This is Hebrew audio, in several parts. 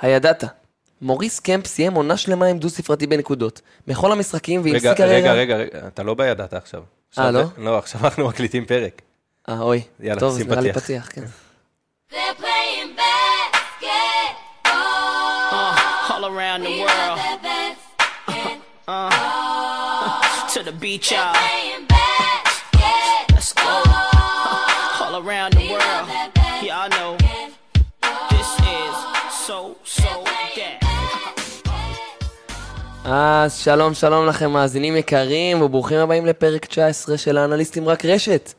הידעת? מוריס קמפ סיים עונה שלמה עם דו-ספרתי בנקודות. בכל המשחקים ועם רגע, שיא קריירה... רגע, רגע, רגע, אתה לא בידעת עכשיו. אה, לא? לא, עכשיו אנחנו מקליטים פרק. אה, אוי. יאללה, טוב, נראה לי פתיח. כן. Around the world. Basketball. To the beach, y'all. Playing basketball. Let's go. All around the world. Y'all know. אז שלום, שלום לכם, מאזינים יקרים, וברוכים הבאים לפרק 19 של האנליסטים רק רשת.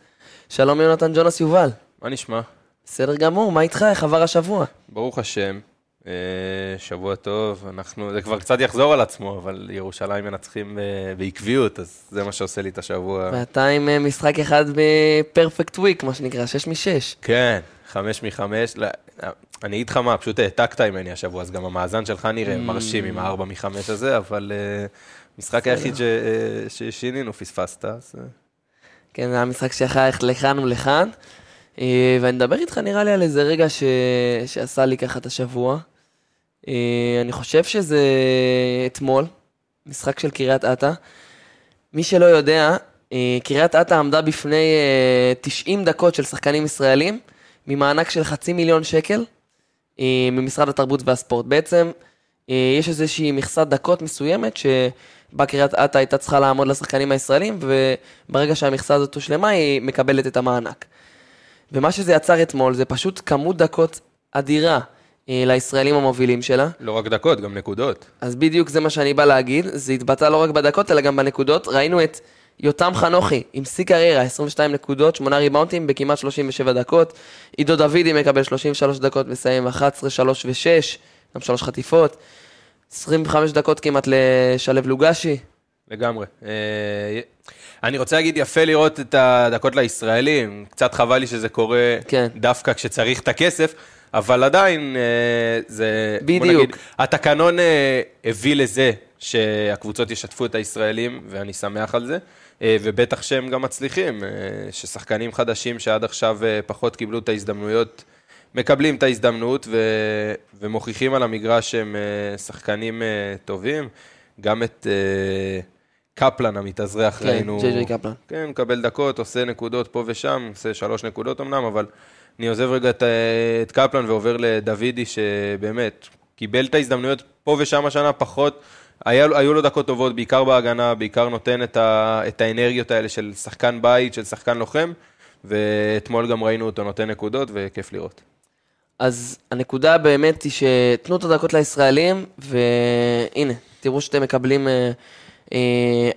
שלום יונתן ג'ונס יובל. מה נשמע? בסדר גמור, מה איתך? איך עבר השבוע? ברוך השם, אה, שבוע טוב, אנחנו, זה כבר קצת יחזור על עצמו, אבל ירושלים מנצחים אה, בעקביות, אז זה מה שעושה לי את השבוע. ואתה עם אה, משחק אחד בפרפקט וויק, מה שנקרא, 6 מ-6. כן, חמש מחמש, לא, אני אגיד לך מה, פשוט העתקת ממני השבוע, אז גם המאזן שלך נראה מרשים עם הארבע מחמש הזה, אבל אה, משחק היחיד ש- אה, ששינינו, פספסת, אז... אה, כן, זה היה משחק שיכול ללכת לכאן ולכאן. ואני אדבר איתך נראה לי על איזה רגע ש... שעשה לי ככה את השבוע. אני חושב שזה אתמול, משחק של קריית אתא. מי שלא יודע, קריית אתא עמדה בפני אה, 90 דקות של שחקנים ישראלים, ממענק של חצי מיליון שקל ממשרד התרבות והספורט. בעצם אה, יש איזושהי מכסת דקות מסוימת שבה קריית אתא הייתה צריכה לעמוד לשחקנים הישראלים, וברגע שהמכסה הזאת הושלמה היא מקבלת את המענק. ומה שזה יצר אתמול זה פשוט כמות דקות אדירה אה, לישראלים המובילים שלה. לא רק דקות, גם נקודות. אז בדיוק זה מה שאני בא להגיד, זה התבטא לא רק בדקות אלא גם בנקודות. ראינו את יותם חנוכי עם שיא קריירה, 22 נקודות, 8 ריבאונטים בכמעט 37 דקות. עידו דוידי מקבל 33 דקות, מסיים 11, 3 ו-6, גם 3 חטיפות. 25 דקות כמעט לשלו לוגשי. לגמרי. אה, אני רוצה להגיד, יפה לראות את הדקות לישראלים, קצת חבל לי שזה קורה כן. דווקא כשצריך את הכסף, אבל עדיין אה, זה... בדיוק. נגיד, התקנון אה, הביא לזה שהקבוצות ישתפו את הישראלים, ואני שמח על זה, ובטח שהם גם מצליחים, אה, ששחקנים חדשים שעד עכשיו אה, פחות קיבלו את ההזדמנויות, מקבלים את ההזדמנות ו... ומוכיחים על המגרש שהם אה, שחקנים אה, טובים. גם את אה, קפלן המתאזרח כן, ראינו. ג'יי ג'יי קפלן. כן, מקבל דקות, עושה נקודות פה ושם, עושה שלוש נקודות אמנם, אבל אני עוזב רגע את, אה, את קפלן ועובר לדוידי, שבאמת קיבל את ההזדמנויות פה ושם השנה פחות. היה, היו לו דקות טובות, בעיקר בהגנה, בעיקר נותן את, ה, את האנרגיות האלה של שחקן בית, של שחקן לוחם, ואתמול גם ראינו אותו נותן נקודות, וכיף לראות. אז הנקודה באמת היא שתנו את הדקות לישראלים, והנה, תראו שאתם מקבלים אה, אה,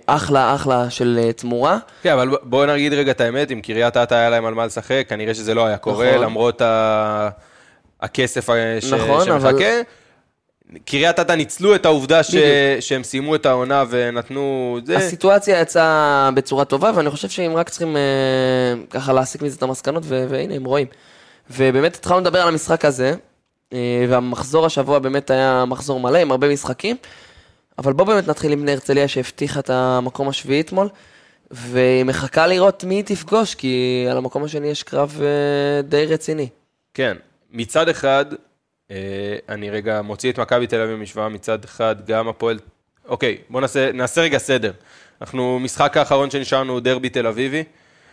אחלה אחלה של אה, תמורה. כן, אבל בואו נגיד רגע את האמת, אם קריית אתא היה להם על מה לשחק, כנראה שזה לא היה קורה, נכון. למרות ה... הכסף ה- ש... נכון, שמחכה. אבל- קריית אתא ניצלו את העובדה ש... שהם סיימו את העונה ונתנו... זה... הסיטואציה יצאה בצורה טובה, ואני חושב שהם רק צריכים אה, ככה להסיק מזה את המסקנות, ו- והנה, הם רואים. ובאמת התחלנו לדבר על המשחק הזה, אה, והמחזור השבוע באמת היה מחזור מלא, עם הרבה משחקים, אבל בואו באמת נתחיל עם בני הרצליה שהבטיחה את המקום השביעי אתמול, והיא מחכה לראות מי היא תפגוש, כי על המקום השני יש קרב אה, די רציני. כן, מצד אחד, אני רגע מוציא את מכבי תל אביב ממשוואה, מצד אחד גם הפועל... אוקיי, בואו נעשה, נעשה רגע סדר. אנחנו, משחק האחרון שנשארנו הוא דרבי תל אביבי.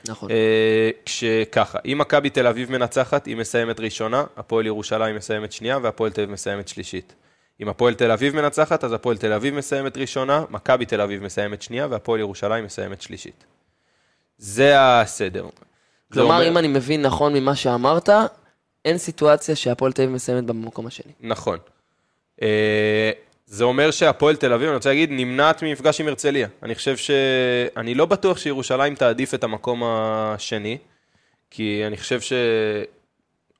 נכון. אה, כשככה, אם מכבי תל אביב מנצחת, היא מסיימת ראשונה, הפועל ירושלים מסיימת שנייה, והפועל תל אביב מסיימת שלישית. אם הפועל תל אביב מנצחת, אז הפועל תל אביב מסיימת ראשונה, מכבי תל אביב מסיימת שנייה, והפועל ירושלים מסיימת שלישית. זה הסדר. כלומר, אומר- אם אני מבין נכון ממה שאמרת, אין סיטואציה שהפועל תל אביב מסיימת במקום השני. נכון. אה, זה אומר שהפועל תל אביב, אני רוצה להגיד, נמנעת ממפגש עם הרצליה. אני חושב ש... אני לא בטוח שירושלים תעדיף את המקום השני, כי אני חושב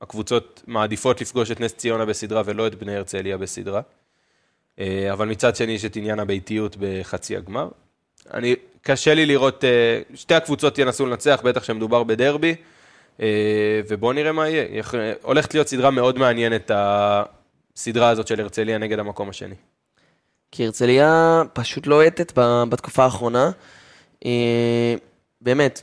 שהקבוצות מעדיפות לפגוש את נס ציונה בסדרה ולא את בני הרצליה בסדרה. אה, אבל מצד שני יש את עניין הביתיות בחצי הגמר. אני, קשה לי לראות, אה, שתי הקבוצות ינסו לנצח, בטח שמדובר בדרבי, ובואו נראה מה יהיה. הולכת להיות סדרה מאוד מעניינת, הסדרה הזאת של הרצליה נגד המקום השני. כי הרצליה פשוט לוהטת ב- בתקופה האחרונה. אה, באמת,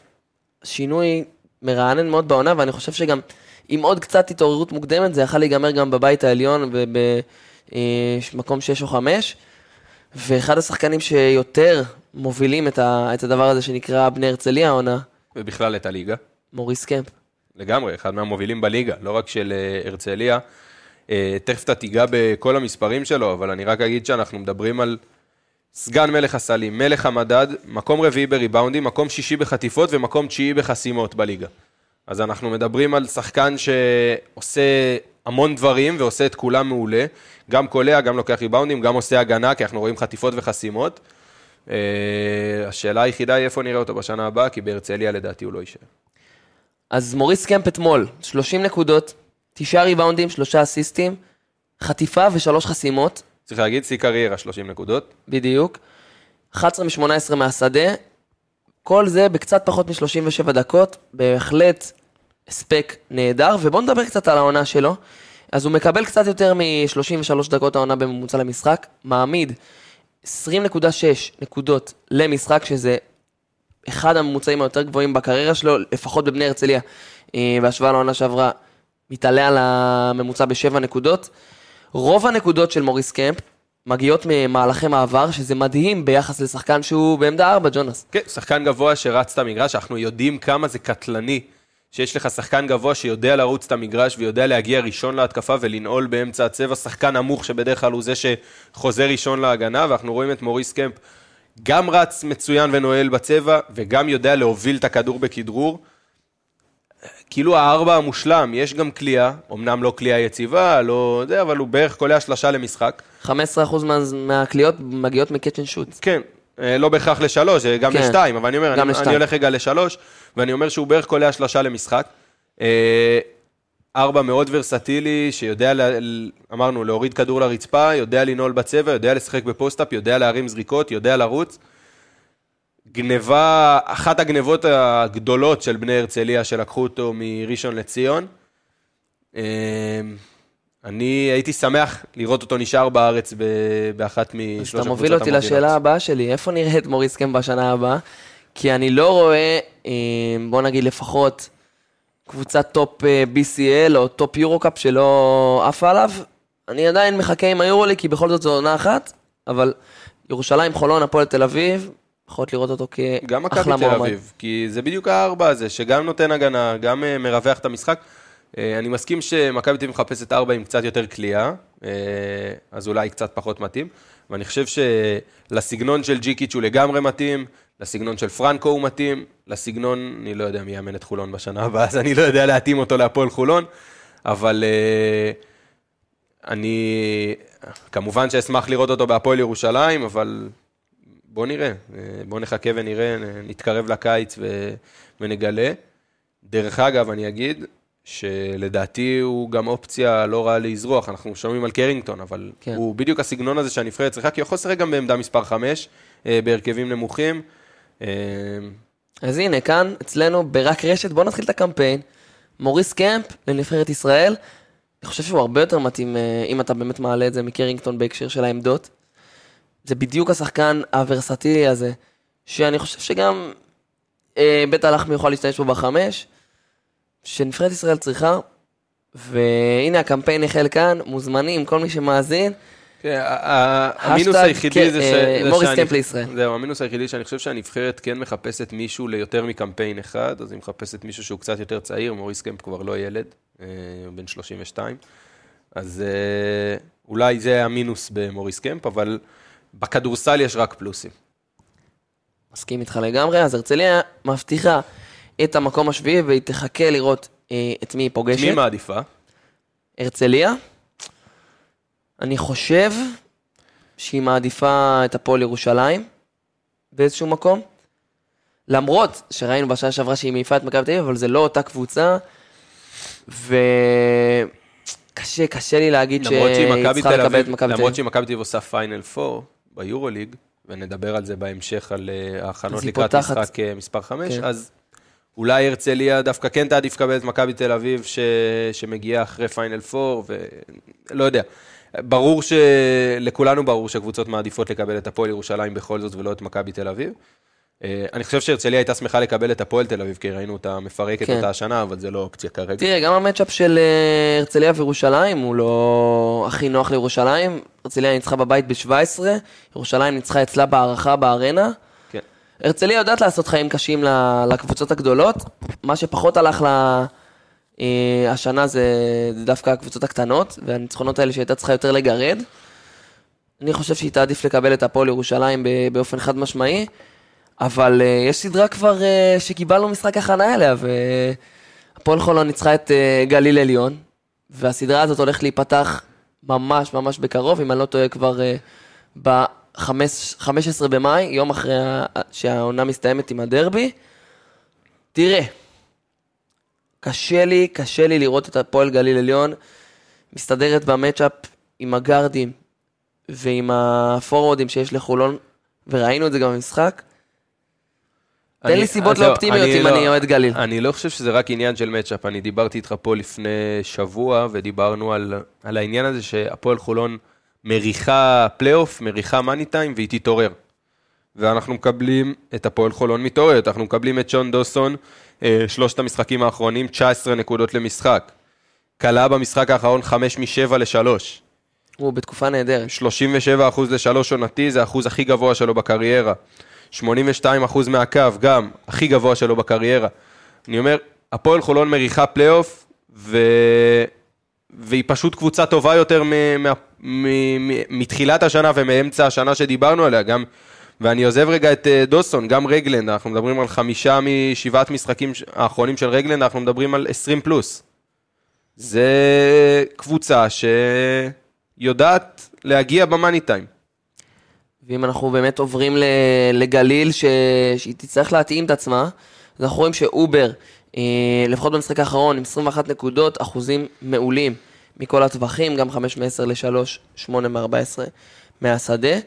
שינוי מרענן מאוד בעונה, ואני חושב שגם עם עוד קצת התעוררות מוקדמת, זה יכל להיגמר גם בבית העליון אה, מקום 6 או 5, ואחד השחקנים שיותר מובילים את, ה, את הדבר הזה שנקרא בני הרצליה העונה, ובכלל את הליגה. מוריס קמפ. לגמרי, אחד מהמובילים בליגה, לא רק של אה, הרצליה. אה, תכף אתה תיגע בכל המספרים שלו, אבל אני רק אגיד שאנחנו מדברים על סגן מלך הסלים, מלך המדד, מקום רביעי בריבאונדים, מקום שישי בחטיפות ומקום תשיעי בחסימות בליגה. אז אנחנו מדברים על שחקן שעושה המון דברים ועושה את כולם מעולה. גם קולע, גם לוקח ריבאונדים, גם עושה הגנה, כי אנחנו רואים חטיפות וחסימות. אה, השאלה היחידה היא איפה נראה אותו בשנה הבאה, כי בהרצליה לדעתי הוא לא יישאר. אז מוריס קמפ אתמול, 30 נקודות, 9 ריבאונדים, 3 אסיסטים, חטיפה ושלוש חסימות, צריך להגיד, שיא קריירה 30 נקודות. בדיוק. 11 מ-18 מהשדה, כל זה בקצת פחות מ-37 דקות, בהחלט הספק נהדר, ובואו נדבר קצת על העונה שלו. אז הוא מקבל קצת יותר מ-33 דקות העונה בממוצע למשחק, מעמיד 20.6 נקודות למשחק, שזה אחד הממוצעים היותר גבוהים בקריירה שלו, לפחות בבני הרצליה, אה, בהשוואה לעונה שעברה, מתעלה על הממוצע בשבע נקודות. רוב הנקודות של מוריס קמפ מגיעות ממהלכי מעבר, שזה מדהים ביחס לשחקן שהוא בעמדה 4, ג'ונס. כן, שחקן גבוה שרץ את המגרש, אנחנו יודעים כמה זה קטלני שיש לך שחקן גבוה שיודע לרוץ את המגרש ויודע להגיע ראשון להתקפה ולנעול באמצע הצבע, שחקן נמוך שבדרך כלל הוא זה שחוזר ראשון להגנה, ואנחנו רואים את מוריס קמפ גם רץ מצוין ונועל בצבע, וגם יודע להוביל את הכדור בכדרור. כאילו הארבע המושלם, יש גם קליעה, אמנם לא קליעה יציבה, לא זה, אבל הוא בערך קולע שלושה למשחק. 15% מה, מהקליעות מגיעות מ catch and shoot. כן, אה, לא בהכרח לשלוש, אה, גם כן. לשתיים, אבל אני אומר, אני, לשתיים. אני הולך רגע לשלוש, ואני אומר שהוא בערך קולע שלושה למשחק. ארבע מאוד ורסטילי, שיודע, לה- אמרנו, להוריד כדור לרצפה, יודע לנעול בצבע, יודע לשחק ב-post-up, יודע להרים זריקות, יודע לרוץ. גניבה, אחת הגנבות הגדולות של בני הרצליה שלקחו אותו מראשון לציון. אה, אני הייתי שמח לראות אותו נשאר בארץ באחת משלוש אז הקבוצות אתה מוביל אותי המובילות. לשאלה הבאה שלי, איפה נראה את מוריס קמפ בשנה הבאה? כי אני לא רואה, אה, בוא נגיד לפחות, קבוצת טופ אה, BCL או טופ יורו-קאפ שלא עפה עליו. אני עדיין מחכה עם היורוליג, כי בכל זאת זו עונה אחת, אבל ירושלים, חולון, הפועל תל אביב, יכולת לראות אותו גם מכבי כאחלה תל מועמד. אביב, כי זה בדיוק הארבע הזה, שגם נותן הגנה, גם אה, מרווח את המשחק. אה, אני מסכים שמכבי תל אביב מחפשת ארבע עם קצת יותר כליאה, אה, אז אולי קצת פחות מתאים, ואני חושב שלסגנון של ג'יקיץ' הוא לגמרי מתאים, לסגנון של פרנקו הוא מתאים, לסגנון, אני לא יודע מי יאמן את חולון בשנה הבאה, אז אני לא יודע להתאים אותו להפועל חולון, אבל אה, אני כמובן שאשמח לראות אותו בהפועל ירושלים, אבל בוא נראה, אה, בוא נחכה ונראה, נתקרב לקיץ ו... ונגלה. דרך אגב, אני אגיד שלדעתי הוא גם אופציה לא רעה לאזרוח, אנחנו שומעים על קרינגטון, אבל כן. כן. הוא בדיוק הסגנון הזה שהנבחרת צריכה, כי הוא יכול לשחק גם בעמדה מספר 5, בהרכבים נמוכים. אה, אז הנה, כאן, אצלנו, ברק רשת, בואו נתחיל את הקמפיין. מוריס קמפ לנבחרת ישראל. אני חושב שהוא הרבה יותר מתאים, אה, אם אתה באמת מעלה את זה מקרינגטון בהקשר של העמדות. זה בדיוק השחקן הוורסטילי הזה, שאני חושב שגם אה, בית הלחמי יוכל להשתמש בו בחמש, שנבחרת ישראל צריכה. והנה הקמפיין החל כאן, מוזמנים, כל מי שמאזין. כן, המינוס היחידי זה ש... אה, זה מוריס קמפ לישראל. זהו, המינוס היחידי שאני חושב שהנבחרת כן מחפשת מישהו ליותר מקמפיין אחד, אז היא מחפשת מישהו שהוא קצת יותר צעיר, מוריס קמפ כבר לא ילד, אה, הוא בן 32, אז אה, אולי זה המינוס במוריס קמפ, אבל בכדורסל יש רק פלוסים. מסכים איתך לגמרי, אז הרצליה מבטיחה את המקום השביעי והיא תחכה לראות את מי היא פוגשת. מי מעדיפה? הרצליה, אני חושב שהיא מעדיפה את הפועל ירושלים באיזשהו מקום. למרות שראינו בשנה שעברה שהיא מעיפה את מכבי תל אביב, אבל זה לא אותה קבוצה. וקשה, קשה לי להגיד למרות שהיא צריכה תל לקבל את אביב, מכבי תל למרות אביב. שהיא מכבי תל אביב עושה פיינל 4 ביורוליג, ונדבר על זה בהמשך, על אה, ההכנות לקראת פותחת- משחק אה, מספר 5, כן. אז אולי הרצליה דווקא כן תעדיף לקבל את מכבי תל אביב, ש... שמגיעה אחרי פיינל 4, ולא יודע. ברור שלכולנו ברור שהקבוצות מעדיפות לקבל את הפועל ירושלים בכל זאת ולא את מכבי תל אביב, אה, אני חושב שהרצליה הייתה שמחה לקבל את הפועל תל אביב, כי ראינו אותה מפרקת כן. אותה השנה, אבל זה לא אופציה כרגע. תראה, גם המצ'אפ של אה, הרצליה וירושלים הוא לא הכי נוח לירושלים. הרצליה ניצחה בבית ב-17, ירושלים ניצחה אצלה בהערכה בארנה. כן. הרצליה יודעת לעשות חיים קשים ל- לקבוצות הגדולות, מה שפחות הלך לה אה, השנה זה, זה דווקא הקבוצות הקטנות, והניצחונות האלה שהייתה צריכה יותר לגרד. אני חושב שהיא תעדיף לקבל את הפועל ירושלים באופן חד משמעי, אבל אה, יש סדרה כבר אה, שקיבלנו משחק הכנה אליה, והפועל חולון ניצחה את אה, גליל עליון, והסדרה הזאת הולכת להיפתח ממש ממש בקרוב, אם אני לא טועה כבר אה, ב-15 במאי, יום אחרי שהעונה מסתיימת עם הדרבי. תראה, קשה לי, קשה לי לראות את הפועל גליל עליון מסתדרת ב-matchup עם הגארדים ועם הפורורדים שיש לחולון, וראינו את זה גם במשחק. תן לי סיבות לא אופטימיות אם לא- אני אוהד גליל. אני לא חושב שזה רק עניין של matchup, אני דיברתי איתך פה לפני שבוע, ודיברנו על, על העניין הזה שהפועל חולון מריחה פלייאוף, מריחה מאני טיים, והיא תתעורר. ואנחנו מקבלים את הפועל חולון מתעוררת, אנחנו מקבלים את שון דוסון, שלושת המשחקים האחרונים, 19 נקודות למשחק. כלה במשחק האחרון 5 מ-7 ל-3. הוא בתקופה נהדרת. 37% לשלוש עונתי, זה האחוז הכי גבוה שלו בקריירה. 82% מהקו, גם, הכי גבוה שלו בקריירה. אני אומר, הפועל חולון מריחה פלייאוף, ו... והיא פשוט קבוצה טובה יותר מ... מ... מ... מתחילת השנה ומאמצע השנה שדיברנו עליה, גם... ואני עוזב רגע את אה, דוסון, גם רגלנד, אנחנו מדברים על חמישה משבעת משחקים האחרונים של רגלנד, אנחנו מדברים על 20 פלוס. זה קבוצה שיודעת להגיע במאני טיים. ואם אנחנו באמת עוברים לגליל, ש... שהיא תצטרך להתאים את עצמה, אז אנחנו רואים שאובר, אה, לפחות במשחק האחרון, עם 21 נקודות, אחוזים מעולים מכל הטווחים, גם 5 מ-10 ל-3, 8 מ-14 מהשדה.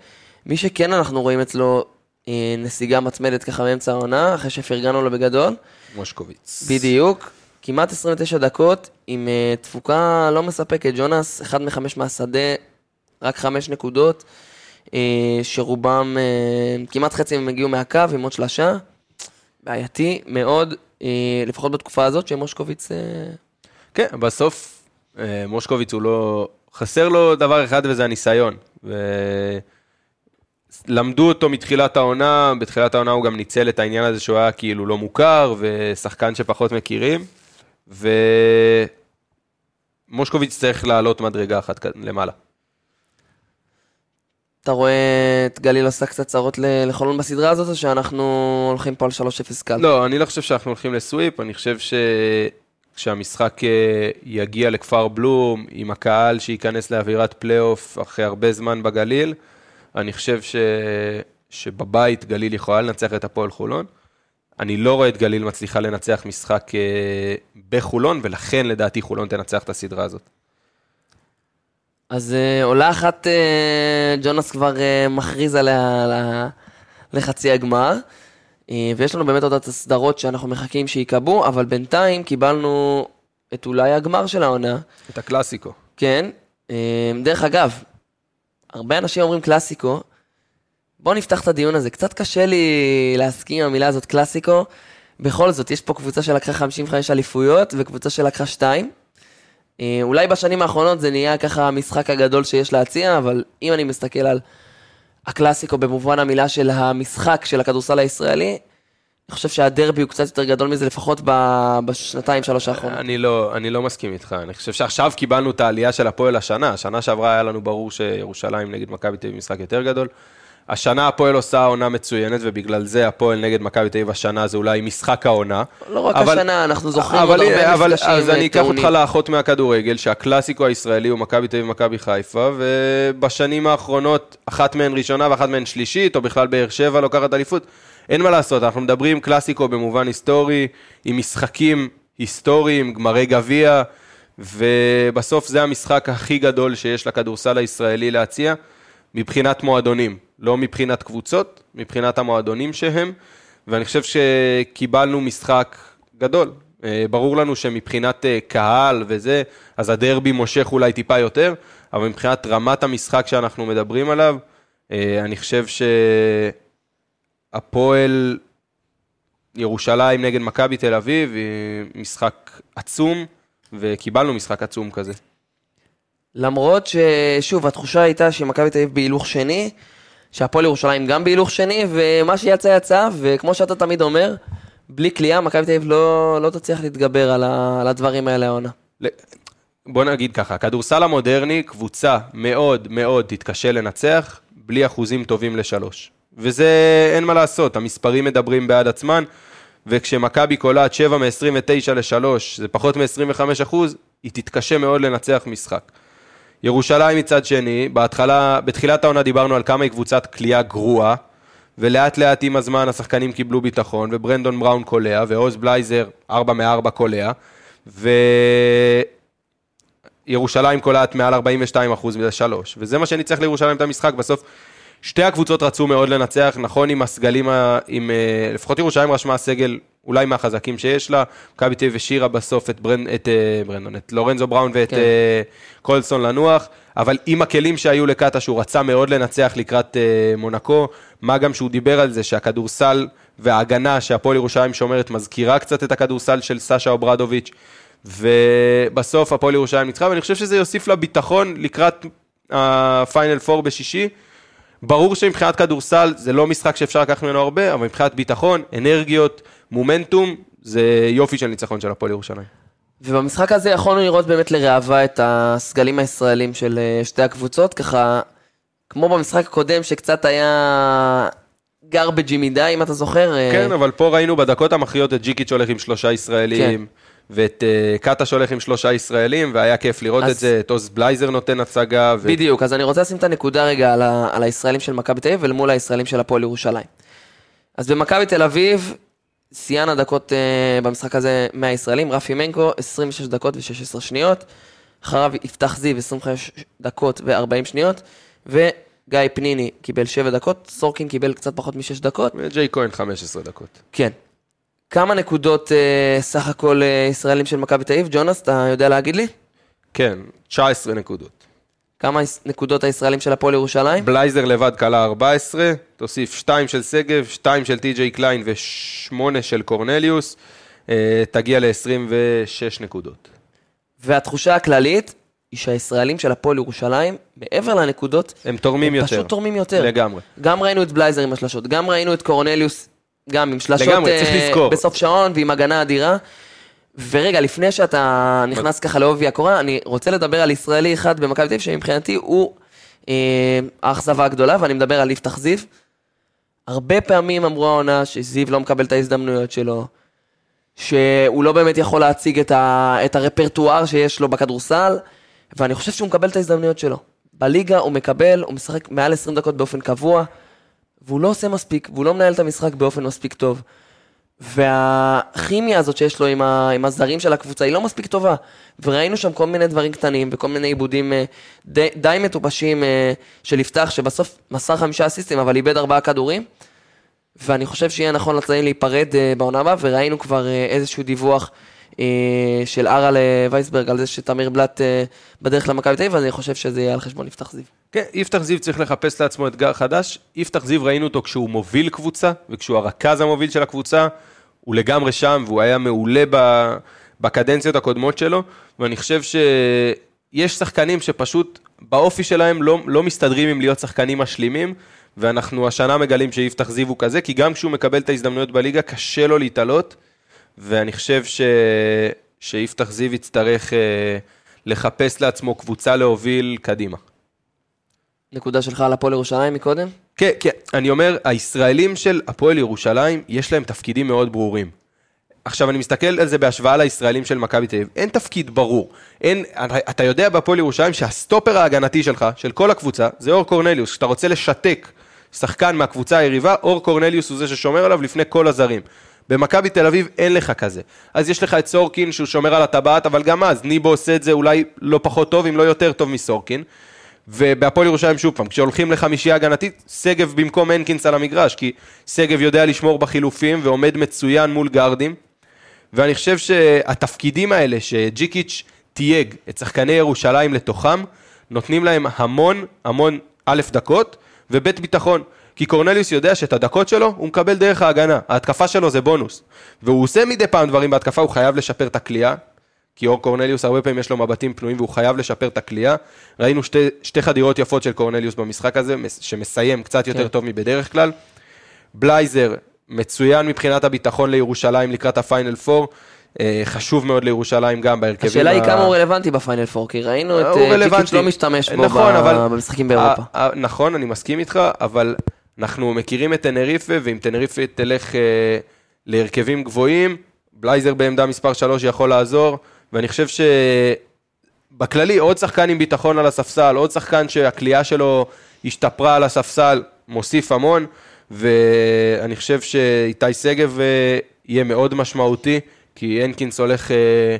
מי שכן אנחנו רואים אצלו אה, נסיגה מתמדת ככה באמצע העונה, אחרי שפרגנו לו בגדול, מושקוביץ. בדיוק, כמעט 29 דקות, עם אה, תפוקה לא מספקת. ג'ונס, 1 מ-5 מהשדה, רק 5 נקודות, אה, שרובם, כמעט חצי מהם הגיעו מהקו עם עוד שלושה. בעייתי מאוד, לפחות בתקופה הזאת, שמושקוביץ... כן, בסוף מושקוביץ הוא לא... חסר לו דבר אחד וזה הניסיון. ולמדו אותו מתחילת העונה, בתחילת העונה הוא גם ניצל את העניין הזה שהוא היה כאילו לא מוכר, ושחקן שפחות מכירים, ומושקוביץ צריך לעלות מדרגה אחת למעלה. אתה רואה את גליל עושה קצת צרות לחולון בסדרה הזאת, או שאנחנו הולכים פה על 3-0 קל? לא, אני לא חושב שאנחנו הולכים לסוויפ, אני חושב שכשהמשחק אה, יגיע לכפר בלום, עם הקהל שייכנס לאווירת פלייאוף אחרי הרבה זמן בגליל, אני חושב ש... שבבית גליל יכולה לנצח את הפועל חולון. אני לא רואה את גליל מצליחה לנצח משחק אה, בחולון, ולכן לדעתי חולון תנצח את הסדרה הזאת. אז אה, עולה אחת, אה, ג'ונס כבר מכריז עליה לחצי הגמר, ויש לנו באמת עוד את הסדרות שאנחנו מחכים שייקבעו, אבל בינתיים קיבלנו את אולי הגמר של העונה, את הקלאסיקו. כן. דרך אגב, הרבה אנשים אומרים קלאסיקו, בואו נפתח את הדיון הזה. קצת קשה לי להסכים עם המילה הזאת קלאסיקו. בכל זאת, יש פה קבוצה שלקחה 55 אליפויות וקבוצה שלקחה 2. אה, אולי בשנים האחרונות זה נהיה ככה המשחק הגדול שיש להציע, אבל אם אני מסתכל על הקלאסיקו במובן המילה של המשחק של הכדורסל הישראלי, אני חושב שהדרבי הוא קצת יותר גדול מזה, לפחות בשנתיים, שלוש האחרונות. אני לא, אני לא מסכים איתך, אני חושב שעכשיו קיבלנו את העלייה של הפועל השנה, השנה שעברה היה לנו ברור שירושלים נגד מכבי תל אביב משחק יותר גדול. השנה הפועל עושה עונה מצוינת, ובגלל זה הפועל נגד מכבי תל אביב השנה זה אולי משחק העונה. לא רק אבל- השנה, אנחנו זוכרים אבל, עוד הרבה אבל, מפגשים אז אני אקח. אותך לאחות מהכדורגל, שהקלאסיקו הישראלי הוא מכבי תל אביב ומכבי חיפה, ובשנים האחרונות אחת מהן ראשונה ואחת מהן שלישית, או בכלל באר שבע לוקחת אליפות. אין מה לעשות, אנחנו מדברים קלאסיקו במובן היסטורי, עם משחקים היסטוריים, גמרי גביע, ובסוף זה המשחק הכי גדול שיש לכדורסל הישראלי להציע, מבחינת מועדונים, לא מבחינת קבוצות, מבחינת המועדונים שהם, ואני חושב שקיבלנו משחק גדול. אה, ברור לנו שמבחינת אה, קהל וזה, אז הדרבי מושך אולי טיפה יותר, אבל מבחינת רמת המשחק שאנחנו מדברים עליו, אה, אני חושב הפועל ירושלים נגד מכבי תל אביב, היא משחק עצום, וקיבלנו משחק עצום כזה. למרות ששוב, התחושה הייתה שמכבי תל אביב בהילוך שני, שהפועל ירושלים גם בהילוך שני, ומה שיצא יצא, וכמו שאתה תמיד אומר, בלי כליאה, מכבי תל אביב לא, לא תצליח להתגבר על, ה, על הדברים האלה העונה. בוא נגיד ככה, הכדורסל המודרני, קבוצה מאוד מאוד תתקשה לנצח, בלי אחוזים טובים לשלוש. וזה, אין מה לעשות, המספרים מדברים בעד עצמן, וכשמכבי קולעת 7 מ-29 ל-3, זה פחות מ-25 אחוז, היא תתקשה מאוד לנצח משחק. ירושלים מצד שני, בהתחלה, בתחילת העונה דיברנו על כמה היא קבוצת כליאה גרועה, ולאט לאט עם הזמן השחקנים קיבלו ביטחון, וברנדון בראון קולע, ועוז בלייזר 4 מ-4 קולע, וירושלים קולעת מעל 42 אחוז לשלוש, וזה מה שאני צריך לירושלים את המשחק, בסוף שתי הקבוצות רצו מאוד לנצח, נכון עם הסגלים, עם, אה, לפחות ירושלים רשמה סגל אולי מהחזקים שיש לה, מכבי תל אביב השאירה בסוף את, ברנ, את אה, ברנדון, את לורנזו בראון ואת כן. אה, קולסון לנוח, אבל עם הכלים שהיו לקאטה, שהוא רצה מאוד לנצח לקראת מונקו, מה גם שהוא דיבר על זה שהכדורסל וההגנה שהפועל ירושלים שומרת מזכירה קצת את הכדורסל של סשה אוברדוביץ', ובסוף הפועל ירושלים ניצחה, ואני חושב שזה יוסיף לה ביטחון לקראת הפיינל פור בשישי. ברור שמבחינת כדורסל זה לא משחק שאפשר לקחת ממנו הרבה, אבל מבחינת ביטחון, אנרגיות, מומנטום, זה יופי של ניצחון של הפועל ירושלים. ובמשחק הזה יכולנו לראות באמת לראווה את הסגלים הישראלים של אה, שתי הקבוצות, ככה, כמו במשחק הקודם שקצת היה גרבג'י מדי, אם אתה זוכר. אה, כן, אבל פה ראינו בדקות המכריעות את ג'יקיץ' הולך עם שלושה ישראלים, ואת אה, קטש הולך עם שלושה ישראלים, והיה כיף לראות אז- את זה, את עוז בלייזר נותן הצגה. ו- בדיוק, אז אני רוצה לשים את הנקודה רגע על, ה, על הישראלים של מכבי תל אביב ולמול הישראלים של הפועל ירושלים. אז במכבי תל אביב, שיאן הדקות uh, במשחק הזה מהישראלים, רפי מנקו, 26 דקות ו-16 שניות, אחריו יפתח זיו, 25 דקות ו-40 שניות, וגיא פניני קיבל 7 דקות, סורקין קיבל קצת פחות מ-6 דקות, וג'יי כהן 15 דקות. כן. כמה נקודות uh, סך הכל uh, ישראלים של מכבי תל אביב? ג'ונס, אתה יודע להגיד לי? כן, 19 נקודות. כמה נקודות הישראלים של הפועל ירושלים? בלייזר לבד כלה 14, תוסיף 2 של שגב, 2 של טי.ג'יי קליין ו-8 של קורנליוס, אה, תגיע ל-26 נקודות. והתחושה הכללית היא שהישראלים של הפועל ירושלים, מעבר לנקודות, הם תורמים הם יותר. פשוט תורמים יותר. לגמרי. גם ראינו את בלייזר עם השלשות, גם ראינו את קורנליוס גם עם שלשות לגמרי, צריך אה, לזכור. בסוף שעון ועם הגנה אדירה. ורגע, לפני שאתה נכנס ככה לעובי הקורה, אני רוצה לדבר על ישראלי אחד במכבי תל אביב, שמבחינתי הוא אה, האכזבה הגדולה, ואני מדבר על יפתח זיו. הרבה פעמים אמרו העונה שזיו לא מקבל את ההזדמנויות שלו, שהוא לא באמת יכול להציג את, ה, את הרפרטואר שיש לו בכדורסל, ואני חושב שהוא מקבל את ההזדמנויות שלו. בליגה הוא מקבל, הוא משחק מעל 20 דקות באופן קבוע, והוא לא עושה מספיק, והוא לא מנהל את המשחק באופן מספיק טוב. והכימיה הזאת שיש לו עם, ה, עם הזרים של הקבוצה היא לא מספיק טובה. וראינו שם כל מיני דברים קטנים וכל מיני עיבודים אה, די, די מטופשים אה, של יפתח, שבסוף מסר חמישה אסיסטים, אבל איבד ארבעה כדורים. ואני חושב שיהיה נכון לצדדים להיפרד אה, בעונה הבאה, וראינו כבר איזשהו דיווח של ארה לווייסברג על זה שתמיר בלאט בדרך למכבי תל אביב, אז אני חושב שזה יהיה על חשבון יפתח זיו. כן, יפתח זיו צריך לחפש לעצמו אתגר חדש. יפתח זיו ראינו אותו כשהוא מוביל קבוצה, וכשהוא הרכז המוביל של הקבוצה, הוא לגמרי שם, והוא היה מעולה. בקדנציות הקודמות שלו, ואני חושב שיש שחקנים שפשוט באופי שלהם לא, לא מסתדרים עם להיות שחקנים משלימים, ואנחנו השנה מגלים שיפתח זיו הוא כזה, כי גם כשהוא מקבל את ההזדמנויות בליגה, קשה לו להתעלות, ואני חושב ש... שיפתח זיו יצטרך אה, לחפש לעצמו קבוצה להוביל קדימה. נקודה שלך על הפועל ירושלים מקודם? כן, כן, אני אומר, הישראלים של הפועל ירושלים, יש להם תפקידים מאוד ברורים. עכשיו, אני מסתכל על זה בהשוואה לישראלים של מכבי תל אביב. אין תפקיד ברור. אין, אתה יודע בהפועל ירושלים שהסטופר ההגנתי שלך, של כל הקבוצה, זה אור קורנליוס. כשאתה רוצה לשתק שחקן מהקבוצה היריבה, אור קורנליוס הוא זה ששומר עליו לפני כל הזרים. במכבי תל אביב אין לך כזה. אז יש לך את סורקין שהוא שומר על הטבעת, אבל גם אז, ניבו עושה את זה אולי לא פחות טוב, אם לא יותר טוב מסורקין. ובהפועל ירושלים שוב פעם, כשהולכים לחמישייה הגנתית, שגב במקום הנקינס על המגרש, כי שגב יודע לשמור בחילופים ועומד מצוין מול גארדים. ואני חושב שהתפקידים האלה שג'יקיץ' תייג את שחקני ירושלים לתוכם, נותנים להם המון המון א' דקות וב' ביטחון. כי קורנליוס יודע שאת הדקות שלו הוא מקבל דרך ההגנה. ההתקפה שלו זה בונוס. והוא עושה מדי פעם דברים בהתקפה, הוא חייב לשפר את הכלייה. כי אור קורנליוס הרבה פעמים יש לו מבטים פנויים והוא חייב לשפר את הכלייה. ראינו שתי, שתי חדירות יפות של קורנליוס במשחק הזה, מס- שמסיים קצת יותר כן. טוב מבדרך כלל. בלייזר, מצוין מבחינת הביטחון לירושלים לקראת הפיינל 4. אה, חשוב מאוד לירושלים גם בהרכבים. השאלה היא כמה הוא רלוונטי בפיינל פור, כי ראינו את הוא אה, לא משתמש בו נכון, במשחקים באירופה. נכון, אני מסכים איתך, אבל אנחנו מכירים את טנריפה, ואם טנריפה תלך אה, להרכבים גבוהים, בלייזר בעמדה מספר 3 יכול לעזור, ואני חושב שבכללי עוד שחקן עם ביטחון על הספסל, עוד שחקן שהכלייה שלו השתפרה על הספסל, מוסיף המון, ואני חושב שאיתי שגב אה, יהיה מאוד משמעותי, כי הנקינס הולך... אה,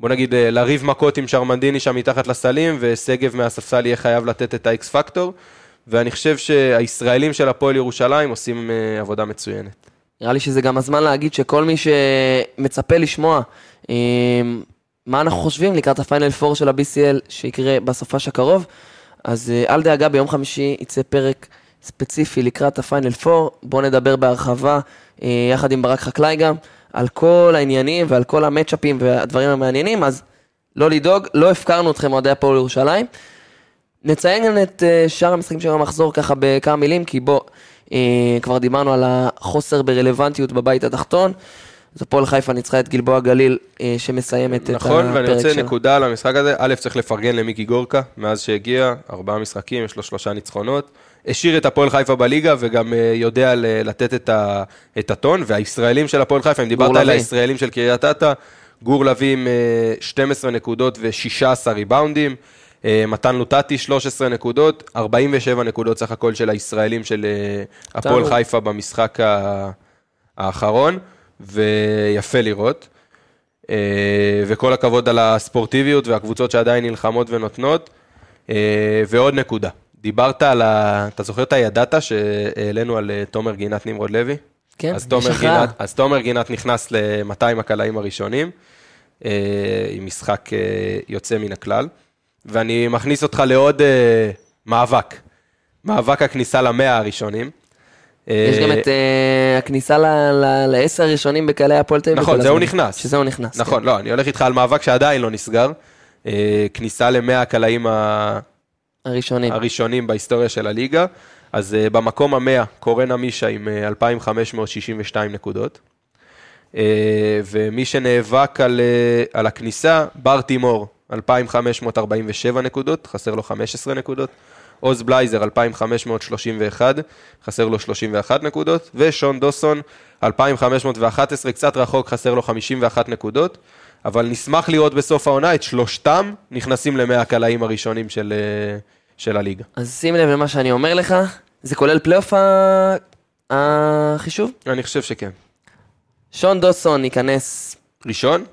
בוא נגיד, אה, לריב מכות עם שרמנדיני שם מתחת לסלים, ושגב מהספסל יהיה חייב לתת את האקס פקטור, ואני חושב שהישראלים של הפועל ירושלים עושים עבודה מצוינת. נראה לי שזה גם הזמן להגיד שכל מי שמצפה לשמוע מה אנחנו חושבים לקראת הפיינל פור של ה-BCL שיקרה בסופש הקרוב, אז אה, אל דאגה, ביום חמישי יצא פרק ספציפי לקראת הפיינל פור, בואו נדבר בהרחבה, אה, יחד עם ברק חקלאי גם, על כל העניינים ועל כל המצ'אפים והדברים המעניינים, אז לא לדאוג, לא הפקרנו אתכם אוהדי הפועל ירושלים. נציין גם את אה, שאר המשחקים של המחזור ככה בכמה מילים, כי בוא, כבר דיברנו על החוסר ברלוונטיות בבית התחתון. אז הפועל חיפה ניצחה את גלבוע גליל אה, שמסיימת נכון, את ואני הפרק רוצה שלה. נקודה על המשחק הזה. א', צריך לפרגן למיקי גורקה, מאז שהגיע, ארבעה משחקים, יש לו שלושה ניצחונות. השאיר את הפועל חיפה בליגה, וגם אה, יודע לתת את, ה, את הטון, והישראלים של הפועל חיפה, אם דיברת על. הישראלים של קריית אתא, גור לביא עם אה, 12 נקודות ו-16 ריבאונדים. אה, מתן לוטטי 13 נקודות, 47 נקודות סך הכל של הישראלים של אה, הפועל. חיפה במשחק האחרון, ויפה לראות. אה, וכל הכבוד על הספורטיביות והקבוצות שעדיין נלחמות ונותנות. אה, ועוד נקודה, דיברת על ה... אתה זוכר את הידעת שהעלינו על אה, תומר גינת נמרוד לוי? כן, אז תומר. גינת, אז תומר גינת נכנס ל-200 הקלעים הראשונים, עם משחק יוצא מן הכלל, ואני מכניס אותך לעוד מאבק, מאבק הכניסה למאה הראשונים. יש גם אה, את אה, הכניסה לעשר הראשונים בקהלי הפועל תל אביב. נכון, זהו הזמן. נכנס. שזהו נכנס. נכון, כן. לא, אני הולך איתך על מאבק שעדיין לא נסגר. אה, כניסה למאה הקלעים הראשונים. הראשונים בהיסטוריה של הליגה. אז במקום המאה, קורן עמישה עם אה, 2,562 נקודות. ומי שנאבק על, על הכניסה, בר תימור, 2,547 נקודות, חסר לו 15 נקודות. עוז בלייזר, 2,531, חסר לו 31 נקודות. ושון דוסון, 2,511, קצת רחוק, חסר לו 51 נקודות. אבל נשמח לראות בסוף העונה את שלושתם נכנסים למאה הקלעים הראשונים של, אה, של הליגה. אז שים לב למה שאני אומר לך, זה כולל פלייאוף החישוב? אני חושב שכן. שון דוסון ייכנס ראשון,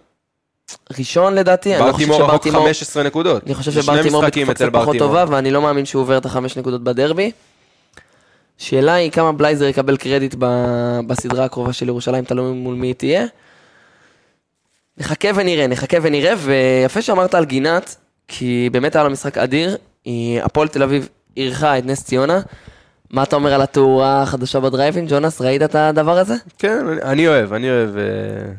ראשון לדעתי, אני לא חושב תימור שבר רחוק תימור... 15 נקודות. אני חושב זה שבר שני תימור משחקים בתקופה אצל פחות. טובה, ואני לא מאמין שהוא עובר את החמש נקודות בדרבי. שאלה היא כמה בלייזר יקבל קרדיט ב- בסדרה הקרובה של ירושלים, תלוי מול מי היא תהיה. נחכה ונראה, נחכה ונראה, ויפה שאמרת על גינת, כי באמת היה לו משחק אדיר. היא- הפועל תל אביב אירחה את נס ציונה. מה אתה אומר על התאורה החדשה בדרייבין, ג'ונס? ראית את הדבר הזה? כן, אני- אוהב, אני אוהב... אה,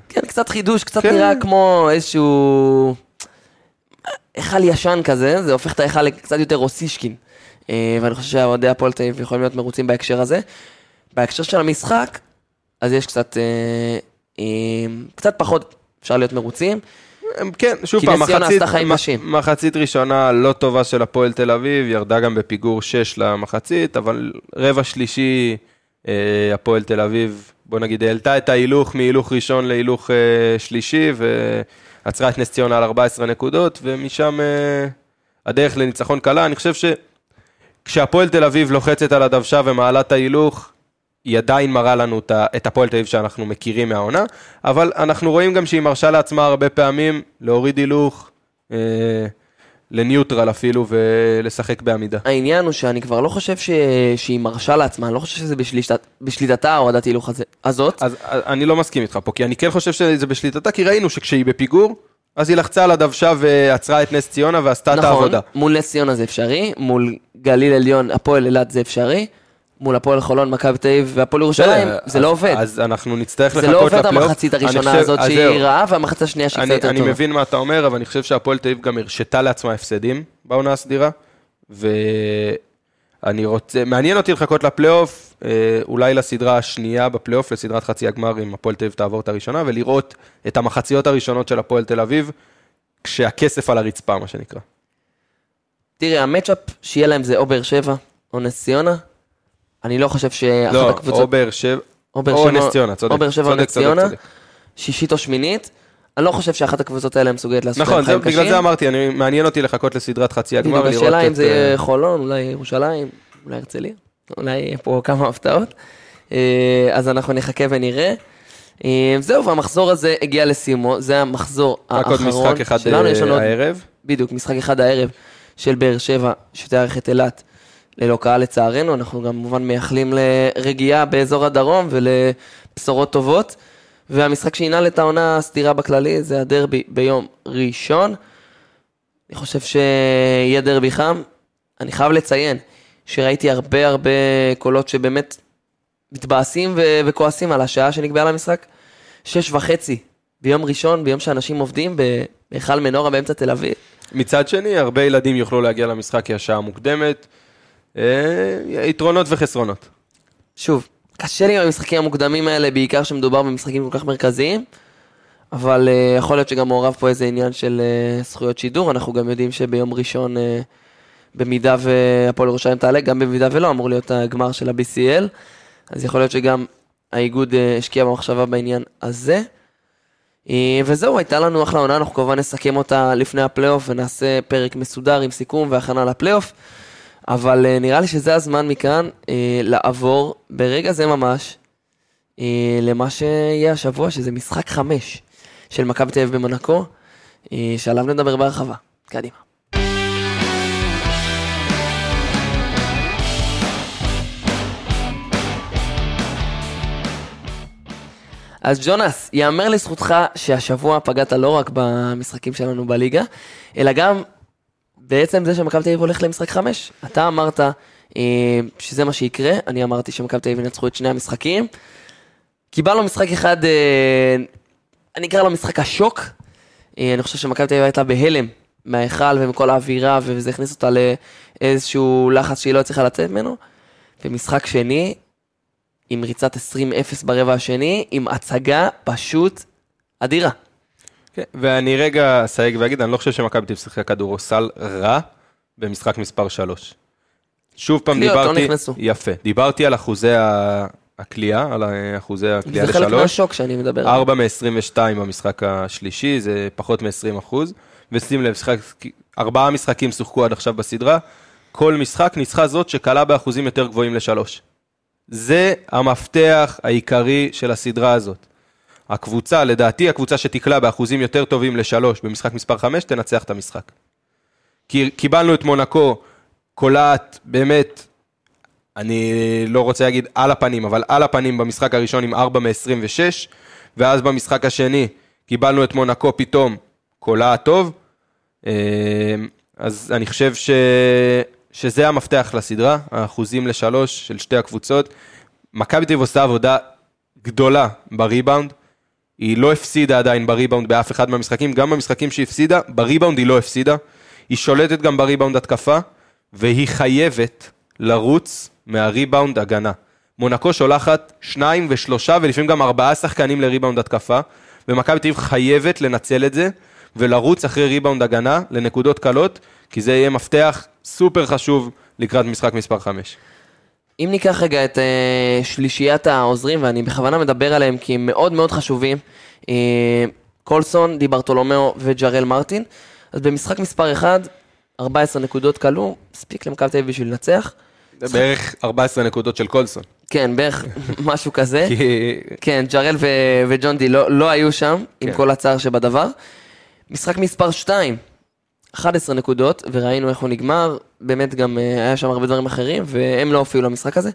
כן, קצת חידוש, קצת כן. נראה כמו איזשהו... היכל ישן כזה, זה הופך את ההיכל לקצת יותר רוסישקין. אה, ואני חושב שאוהדי הפועל תל אביב יכולים להיות מרוצים בהקשר הזה. בהקשר של המשחק, אז יש קצת... אה, אה, קצת פחות אפשר להיות מרוצים. כן, שוב פעם, מחצית, מ-. מחצית ראשונה לא טובה של הפועל תל אביב, ירדה גם בפיגור 6 למחצית, אבל רבע שלישי, אה, הפועל תל אביב, בוא נגיד, העלתה את ההילוך מהילוך ראשון להילוך אה, שלישי, ועצרה את נס ציונה על 14 נקודות, ומשם אה, הדרך לניצחון קלה. אני חושב שכשהפועל תל אביב לוחצת על הדוושה ומעלה את ההילוך, היא עדיין מראה לנו את את הפועל תל אביב שאנחנו מכירים מהעונה, אבל אנחנו רואים גם שהיא מרשה לעצמה הרבה פעמים להוריד הילוך אה, לניוטרל אפילו ולשחק בעמידה. העניין הוא שאני כבר לא חושב ש... שהיא מרשה לעצמה, אני לא חושב שזה בשליטת... בשליטתה הורדת הילוך הזה... הזאת. אז אני לא מסכים איתך פה, כי אני כן חושב שזה בשליטתה, כי ראינו שכשהיא בפיגור, אז היא לחצה על הדוושה ועצרה את נס ציונה ועשתה את נכון, העבודה. מול נס ציונה זה אפשרי, מול גליל עליון, הפועל אילת זה אפשרי, מול הפועל חולון, מכבי תל אביב והפועל ירושלים, זה לא עובד. אז אנחנו נצטרך זה לחכות לא לפלייאוף. עובד המחצית אני הראשונה הזאת שהיא. רעה, והמחצית השנייה שהיא קצת אני, יותר אני טובה. מבין מה אתה אומר, אבל אני חושב שהפועל תל אביב גם הרשתה לעצמה הפסדים בעונה הסדירה, ואני רוצה, מעניין אותי לחכות לפלייאוף, אה, אולי לסדרה השנייה בפלייאוף, לסדרת חצי הגמר, אם הפועל תל אביב תעבור את הראשונה, ולראות את המחציות הראשונות של הפועל תל אביב, כשהכסף על הרצפה, מה שנקרא. תראה, המצ'אפ שיהיה להם זה או באר שבע או נס ציונה. אני לא חושב שאחת לא, הקבוצות... או באר שבע, או באר או שבע- נס ציונה, צודק. או באר שבע או נס ציונה. שישית או שמינית. אני לא חושב שאחת הקבוצות האלה מסוגלת לעשות נכון, להם זה, חיים בגלל קשים. זה אמרתי, אני, מעניין אותי לחכות לסדרת חצי הגמר, לראות השאלה אם את, זה יהיה אה, חולון, אולי ירושלים, אולי הרצליה, אולי יהיה פה כמה הפתעות. אה, אז אנחנו נחכה ונראה. אה, זהו, והמחזור הזה הגיע לסיומו, זה המחזור רק האחרון עוד משחק אחד שלנו, הערב. בדיוק, משחק אחד הערב של באר שבע, שתארח את אילת ללא קהל לצערנו. אנחנו גם כמובן מייחלים לרגיעה באזור הדרום ולבשורות טובות. והמשחק שינעל את העונה הסדירה בכללי זה הדרבי ביום ראשון. אני חושב שיהיה דרבי חם. אני חייב לציין שראיתי הרבה הרבה קולות שבאמת מתבאסים ו- וכועסים על השעה שנקבעה למשחק. שש וחצי ביום ראשון, ביום שאנשים עובדים בהיכל מנורה באמצע תל אביב. מצד שני, הרבה ילדים יוכלו להגיע למשחק כי השעה מוקדמת. אה, יתרונות וחסרונות. שוב, קשה לי עם המשחקים המוקדמים האלה, בעיקר שמדובר במשחקים כל כך מרכזיים, אבל uh, יכול להיות שגם מעורב פה איזה עניין של uh, זכויות שידור. אנחנו גם יודעים שביום ראשון, uh, במידה והפועל ירושלים תעלה, גם במידה ולא, אמור להיות הגמר של ה-BCL, אז יכול להיות שגם האיגוד uh, השקיע במחשבה בעניין הזה. וזהו, הייתה לנו אחלה עונה, אנחנו כמובן נסכם אותה לפני הפלייאוף ונעשה פרק מסודר עם סיכום והכנה לפלייאוף. אבל uh, נראה לי שזה הזמן מכאן uh, לעבור ברגע זה ממש uh, למה שיהיה השבוע, שזה משחק חמש של מכבי תל אביב במונקו, uh, שעליו נדבר בהרחבה. קדימה. אז ג'ונס, יאמר לזכותך שהשבוע פגעת לא רק במשחקים שלנו בליגה, אלא גם בעצם זה שמכבי תל אביב הולך למשחק חמש. אתה אמרת אה, שזה מה שיקרה, אני אמרתי שמכבי תל אביב ינצחו את שני המשחקים. קיבלנו משחק אחד, אה, אני אקרא לו משחק השוק. אה, אני חושב שמכבי תל אביב הייתה בהלם מההיכל ומכל האווירה, וזה הכניס אותה לאיזשהו לחץ שהיא לא הצליחה לצאת ממנו. ומשחק שני, עם ריצת 20-0 ברבע השני, עם הצגה פשוט אדירה. כן, ואני רגע אסייג ואגיד, אני לא חושב שמכבי תל שיחקה כדורסל רע במשחק מספר 3. שוב פעם לא דיברתי, נכנסו. יפה, דיברתי על אחוזי ה- הקליעה, על אחוזי הקליעה זה חלק לשלוש. מהשוק שאני מדבר עליו. 4 מ-22 במשחק השלישי, זה פחות מ-20 אחוז. ושים לב, שחק, ארבעה משחקים שוחקו עד עכשיו בסדרה, כל משחק ניצחה זאת שקלה באחוזים יותר גבוהים לשלוש. זה המפתח העיקרי של הסדרה הזאת. הקבוצה, לדעתי, הקבוצה שתקלע באחוזים יותר טובים לשלוש במשחק מספר 5, תנצח את המשחק. כי קיבלנו את מונקו, קולעת, באמת, אני לא רוצה להגיד על הפנים, אבל על הפנים במשחק הראשון עם 4 מ-26, ואז במשחק השני קיבלנו את מונקו פתאום קולעת טוב. אה, אז אני חושב ש... שזה המפתח לסדרה, האחוזים לשלוש של שתי הקבוצות. מכבי תל אביב עושה עבודה גדולה בריבאונד, היא לא הפסידה עדיין בריבאונד באף אחד מהמשחקים, גם במשחקים שהיא הפסידה, בריבאונד היא לא הפסידה. היא שולטת גם בריבאונד התקפה, והיא חייבת לרוץ מהריבאונד הגנה. מונקו שולחת שניים ושלושה ולפעמים גם ארבעה שחקנים לריבאונד התקפה, ומכבי תל אביב חייבת לנצל את זה ולרוץ אחרי ריבאונד הגנה לנקודות קלות, כי זה יהיה מפתח סופר חשוב לקראת משחק מספר 5. אם ניקח רגע את uh, שלישיית העוזרים, ואני בכוונה מדבר עליהם כי הם מאוד מאוד חשובים, uh, קולסון, דיברטולומיאו וג'רל מרטין, אז במשחק מספר 1, 14 נקודות כלו, מספיק למכבי תל אביב בשביל לנצח. זה בערך 14 נקודות של קולסון. כן, בערך משהו כזה. כי כן, ג'רל ו- וג'ון די לא, לא היו שם, עם כן. כל הצער שבדבר. משחק מספר 2, 11 נקודות, וראינו איך הוא נגמר, באמת גם אה, היה שם הרבה דברים אחרים, והם לא הופיעו למשחק הזה.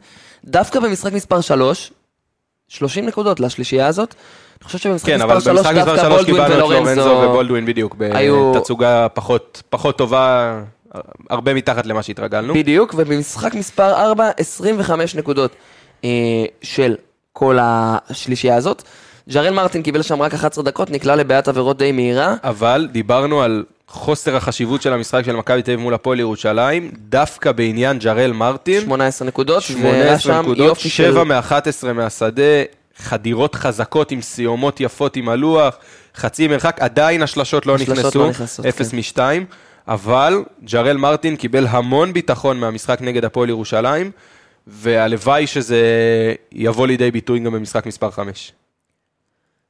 דווקא במשחק מספר 3, 30 נקודות לשלישייה הזאת. אני חושב שבמשחק כן, אבל מספר 3 במשחק מספר דווקא 3 בולדווין קיבלנו את לורנזו ולורנזו... ובולדווין בדיוק, היו- בתצוגה פחות, פחות טובה הרבה מתחת למה שהתרגלנו. בדיוק, ובמשחק מספר 4, 25 נקודות אה, של כל השלישייה הזאת. ג'רל מרטין קיבל שם רק 11 דקות, נקלע לבעיית עבירות די מהירה. אבל דיברנו על חוסר החשיבות של המשחק של מכבי תל אביב מול הפועל ירושלים, דווקא בעניין ג'רל מרטין. 18 נקודות, 18 שם נקודות, יופי של... 7 מ-11 מהשדה, חדירות חזקות עם סיומות יפות עם הלוח, חצי מרחק, עדיין השלשות לא השלשות נכנסו, לא נכנסות, 0 כן. מ-2, אבל ג'רל מרטין קיבל המון ביטחון מהמשחק נגד הפועל ירושלים, והלוואי שזה יבוא לידי ביטוי גם במשחק מספר 5.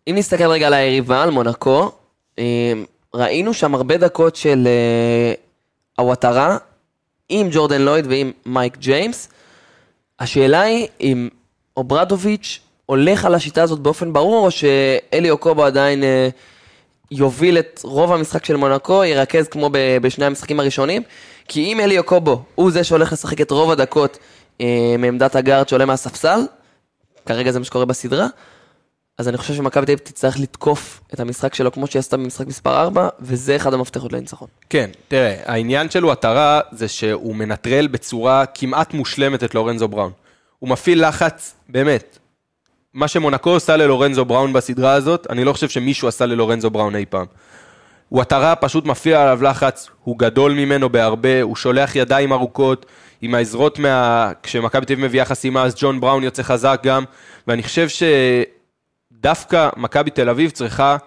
אם נסתכל רגע על היריבה, על מונקו, אה, ראינו שם הרבה דקות של אה, הוואטרה עם ג'ורדן לויד ועם מייק ג'יימס. השאלה היא אם אוברדוביץ' הולך על השיטה הזאת באופן ברור, או שאלי אוקובו עדיין אה, יוביל את רוב המשחק של מונקו, ירכז כמו בשני המשחקים הראשונים. כי אם אלי אוקובו הוא זה שהולך לשחק את רוב הדקות מעמדת הגארד שעולה מהספסל, כרגע זה מה שקורה בסדרה, אז אני חושב שמכבי תל אביב תצטרך לתקוף את המשחק שלו כמו שהיא עשתה במשחק מספר 4, וזה אחד המפתחות לניצחון. כן, תראה, העניין של וואטרה זה שהוא מנטרל בצורה כמעט מושלמת את לורנזו בראון. הוא מפעיל לחץ, באמת. מה שמונקו עושה ללורנזו בראון בסדרה הזאת, אני לא חושב שמישהו עשה ללורנזו בראון אי פעם. וואטרה פשוט מפעיל עליו לחץ, הוא גדול ממנו בהרבה, הוא שולח ידיים ארוכות, עם העזרות מה... כשמכבי תל אביב מביאה חסימה, אז ג'ון בראון יוצא חזק גם, ואני חושב שדווקא מכבי תל אביב צריכה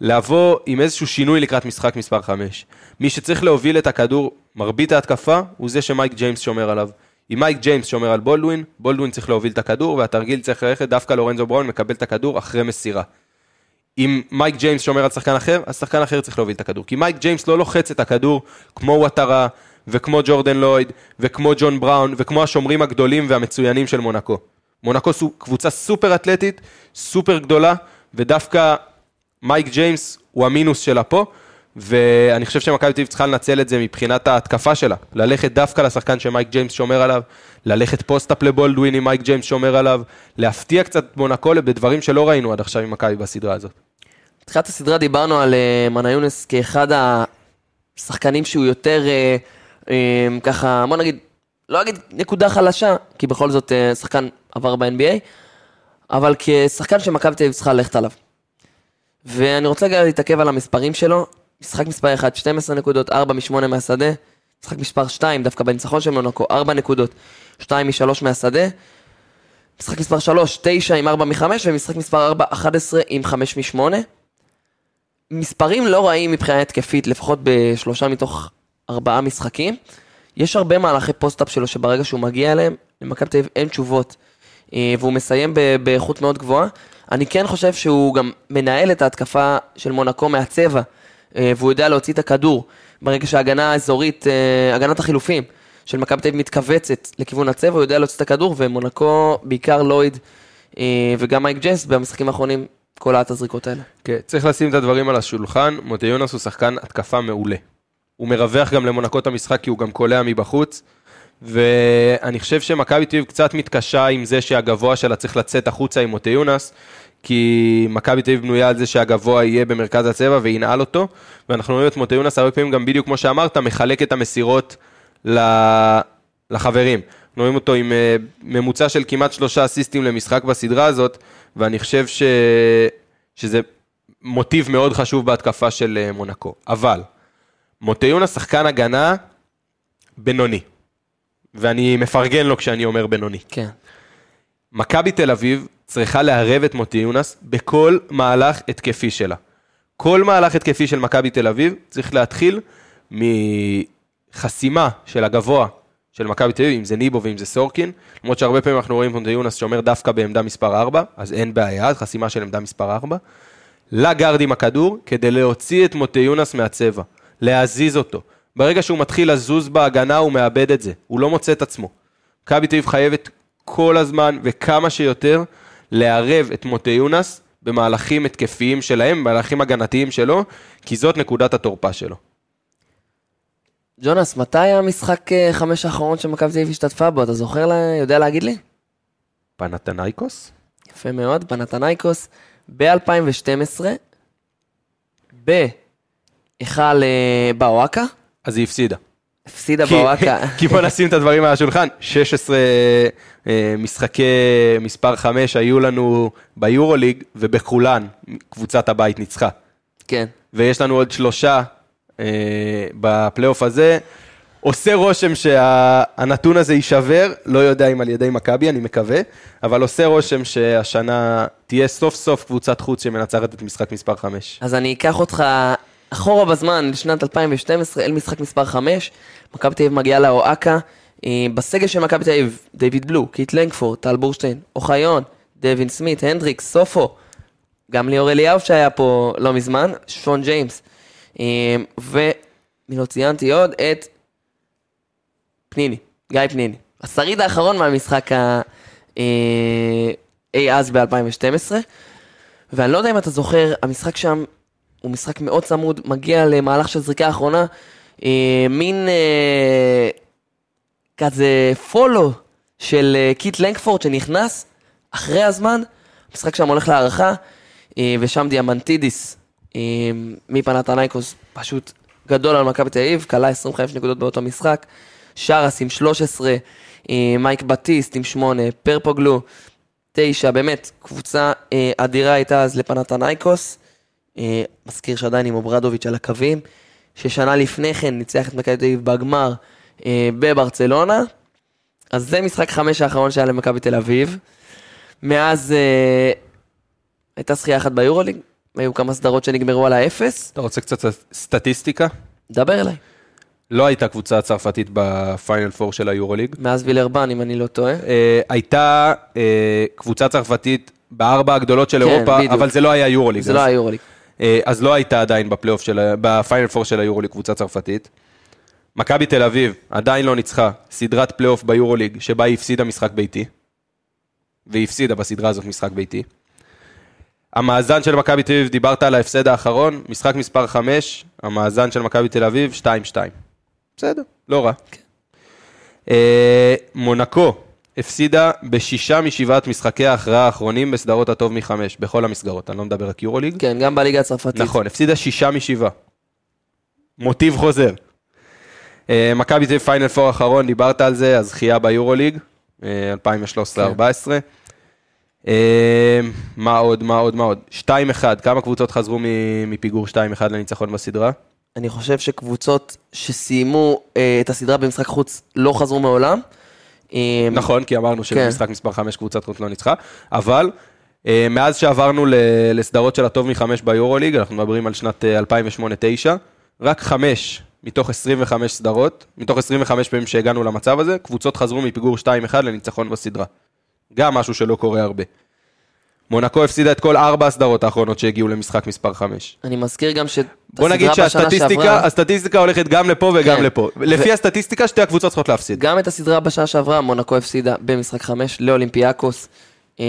לבוא עם איזשהו שינוי לקראת משחק מספר 5. מי שצריך להוביל את הכדור, מרבית ההתקפה, הוא זה שמייק ג'יימס שומר עליו. אם מייק ג'יימס שומר על בולדווין, בולדווין צריך להוביל את הכדור, והתרגיל צריך ללכת דווקא לורנזו בראון מקבל את הכדור אחרי מסירה. אם מייק ג'יימס שומר על שחקן אחר, אז שחקן אחר צריך להוביל את הכדור. כי מייק ג'יימס לא לוחץ את הכדור כמו וואטרה, וכמו ג'ורדן לויד, וכמו ג'ון בראון, וכמו השומרים הגדולים והמצוינים של מונקו. מונקו קבוצה סופר אתלטית, סופר גדולה, ודווקא מייק ג'יימס הוא המינוס שלה פה, ואני חושב שמכבי תל אביב צריכה לנצל את זה מבחינת ההתקפה שלה. ללכת דווקא לשחקן שמייק ג'יימס שומר עליו, ללכת post-up לבולדווין אם מייק ג'יימס שומר עליו, להפתיע קצת את מונקו בדברים שלא ראינו עד עכשיו עם מכבי בסדרה הזאת. בתחילת הסדרה דיברנו על אה, מוטיונס כאחד השחקנים שהוא יותר, אה, אה, ככה, בוא נגיד, לא אגיד נקודה חלשה, כי בכל זאת אה, שחקן עבר ב-NBA, אבל כשחקן שמכבי תל אביב צריכה ללכת עליו. ואני רוצה רגע להתעכב על המספרים שלו. משחק מספר 1, 12 נקודות, 4 מ-8 מהשדה. משחק מספר 2, דווקא בניצחון של מונקו, 4 נקודות, 2 מ-3 מהשדה. משחק מספר 3, 9 עם 4 מ-5, ומשחק מספר 4, 11 עם 5 מ-8. מספרים לא רעים מבחינה התקפית, לפחות בשלושה מתוך ארבעה משחקים. יש הרבה מהלכי פוסט-אפ שלו שברגע שהוא מגיע אליהם, למכבי תל אביב אין תשובות. אה, והוא מסיים באיכות מאוד גבוהה. אני כן חושב שהוא גם מנהל את ההתקפה של מונקו מהצבע, אה, והוא יודע להוציא את הכדור. ברגע שההגנה האזורית, אה, הגנת החילופים של מכבי תל אביב מתכווצת לכיוון הצבע, הוא יודע להוציא את הכדור, ומונקו, בעיקר לויד וגם מייק ג'יימס במשחקים האחרונים, קולעת הזריקות האלה. כן, צריך לשים את הדברים על השולחן, מוטי יונס הוא שחקן התקפה מעולה. הוא מרווח גם למונקו את המשחק כי הוא גם קולע מבחוץ, ואני חושב שמכבי תל אביב קצת מתקשה עם זה שהגבוה שלה צריך לצאת החוצה עם מוטי יונס, כי מכבי תל אביב בנויה על זה שהגבוה יהיה במרכז הצבע וינעל אותו, ואנחנו רואים את מוטי יונס הרבה פעמים גם בדיוק כמו שאמרת, מחלק את המסירות לחברים. אנחנו רואים אותו עם אה, ממוצע של כמעט שלושה אסיסטים למשחק בסדרה הזאת, ואני חושב ש... שזה מוטיב מאוד חשוב בהתקפה של אה, מונקו. אבל, מוטי יונס שחקן הגנה בינוני, ואני מפרגן לו כשאני אומר בינוני. כן. מכבי תל אביב צריכה לערב את מוטי יונס בכל מהלך התקפי שלה. כל מהלך התקפי של מכבי תל אביב צריך להתחיל מחסימה של הגבוה של מכבי תל אביב, אם זה ניבו ואם זה סורקין, למרות שהרבה פעמים אנחנו רואים מוטי יונס שאומר דווקא בעמדה מספר 4, אז אין בעיה, חסימה של עמדה מספר 4. לגארד עם הכדור, כדי להוציא את מוטי יונס מהצבע, להזיז אותו. ברגע שהוא מתחיל לזוז בהגנה, הוא מאבד את זה, הוא לא מוצא את עצמו. מכבי תל אביב חייבת כל הזמן וכמה שיותר לערב את מוטי יונס במהלכים התקפיים שלהם, במהלכים הגנתיים שלו, כי זאת נקודת התורפה שלו. ג'ונס, מתי המשחק אה, חמש האחרון שמכבי תל אביב השתתפה בו? אתה זוכר, לה- יודע להגיד לי? פנתנייקוס? יפה מאוד, פנתנייקוס ב-2012, בהיכל אה, באוואקה, אז היא הפסידה. הפסידה בוואקה. כי בוא נשים את הדברים על השולחן, 16 אה, משחקי מספר 5 היו לנו ביורוליג, ובכולן קבוצת הבית ניצחה. כן. ויש לנו עוד שלושה אה, בפלייאוף הזה. עושה רושם שהנתון הזה יישבר, לא יודע אם על ידי מכבי, אני מקווה, אבל עושה רושם שהשנה תהיה סוף סוף קבוצת חוץ שמנצחת את משחק מספר 5. אז אני אקח אותך אחורה בזמן, לשנת 2012, אל משחק מספר 5. מכבי תל אביב מגיעה לאואקה. אה, בסגל של מכבי תל אביב, דיוויד בלו, קיט לנגפורד, טל בורשטיין, אוחיון, דווין סמית, הנדריקס, סופו. גם ליאור אליהו שהיה פה לא מזמן, שון ג'יימס. אה, ומי לא ציינתי עוד? את פניני, גיא פניני. השריד האחרון מהמשחק ה... אה, אי אז ב-2012. ואני לא יודע אם אתה זוכר, המשחק שם הוא משחק מאוד צמוד, מגיע למהלך של זריקה אחרונה, אה, מין אה, כזה follow של אה, קית' לנגפורד שנכנס אחרי הזמן, המשחק שם הולך להארכה, אה, ושם דיאמנטידיס אה, מפנתנייקוס פשוט גדול על מכבי תל אביב, קלע 25 נקודות באותו משחק, שאראס עם 13, אה, מייק בטיסט עם 8, פרפוגלו, 9, באמת, קבוצה אה, אדירה הייתה אז לפנתנייקוס. אה, מזכיר שעדיין עם אוברדוביץ' על הקווים, ששנה לפני כן ניצח את מכבי תל אביב בגמר אה, בברצלונה. אז זה משחק חמש האחרון שהיה למכבי תל אביב. מאז אה, הייתה זכייה אחת ביורוליג, היו כמה סדרות שנגמרו על האפס. אתה רוצה קצת סטטיסטיקה? דבר אליי. לא הייתה קבוצה צרפתית בפיינל פור של היורוליג. מאז וילרבן, אם אני לא טועה. אה, הייתה אה, קבוצה צרפתית בארבע הגדולות של כן, אירופה, בדיוק. אבל זה לא היה יורוליג. זה אז- לא היה יורוליג. אה, אז לא הייתה עדיין בפלייאוף של, בפיינל פור של היורוליג קבוצה צרפתית. מכבי תל אביב עדיין לא ניצחה סדרת פלייאוף ביורוליג שבה היא הפסידה משחק ביתי. והיא הפסידה בסדרה הזאת משחק ביתי. המאזן של מכבי תל אביב, דיברת על ההפסד האחרון, משחק מספר 5, המאזן של מכבי תל אביב, 2-2. בסדר, לא רע. אה, מונקו הפסידה בשישה משבעת משחקי ההכרעה האחרונים בסדרות הטוב מחמש, בכל המסגרות, אני לא מדבר רק יורוליג. כן, גם בליגה הצרפתית. נכון, הפסידה שישה משבעה. מוטיב חוזר. אה, מכבי תל אביב פיינל פור האחרון, דיברת על זה, הזכייה ביורוליג, אה, 2013-2014. אה, מה עוד, מה עוד, מה עוד? 2-1, כמה קבוצות חזרו מפיגור 2-1 לניצחון בסדרה? אני חושב שקבוצות שסיימו את הסדרה במשחק חוץ לא חזרו מעולם. אה, נכון, כי אמרנו כן. שבמשחק מספר 5 קבוצת חוץ לא ניצחה, אבל אה, מאז שעברנו לסדרות של הטוב מחמש ביורוליג, אנחנו מדברים על שנת אה, 2008-2009, רק חמש מתוך 25 סדרות, מתוך 25 פעמים שהגענו למצב הזה, קבוצות חזרו מפיגור 2-1 לניצחון בסדרה. גם משהו שלא קורה הרבה. מונקו הפסידה את כל ארבע הסדרות האחרונות שהגיעו למשחק מספר 5. אני מזכיר גם שאת בוא נגיד שהסטטיסטיקה, שעברה, הסטטיסטיקה הולכת גם לפה וגם כן. לפה. לפי הסטטיסטיקה שתי הקבוצות צריכות להפסיד. גם את הסדרה בשנה שעברה, מונקו הפסידה במשחק חמש לאולימפיאקוס. אה,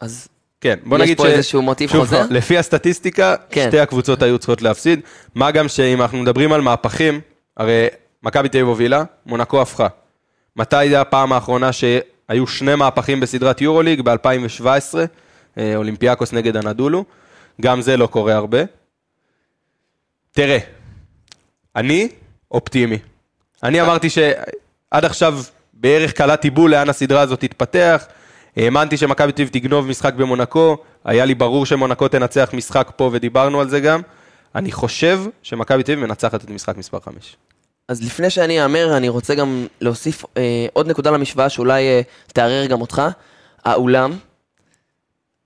אז כן, בוא יש נגיד פה איזשהו מוטיב שוב, חוזר? לפי הסטטיסטיקה, כן. שתי הקבוצות היו צריכות להפסיד. מה גם שאם אנחנו מדברים על מהפכים, הרי מכבי תל אביב הובילה, מונקו הפכה. מתי הייתה הפעם האחרונה שהיו שני מהפכים בסדרת יורוליג? ב-2017, אה, אולימפיאקוס נגד הנדולו. גם זה לא קורה הרבה. תראה, אני אופטימי. אני אמרתי שעד עכשיו בערך קלעתי בול לאן הסדרה הזאת תתפתח. האמנתי שמכבי תל תגנוב משחק במונקו, היה לי ברור שמונקו תנצח משחק פה ודיברנו על זה גם. אני חושב שמכבי תל מנצחת את משחק מספר 5. אז לפני שאני אאמר, אני רוצה גם להוסיף אה, עוד נקודה למשוואה שאולי אה, תערער גם אותך. האולם,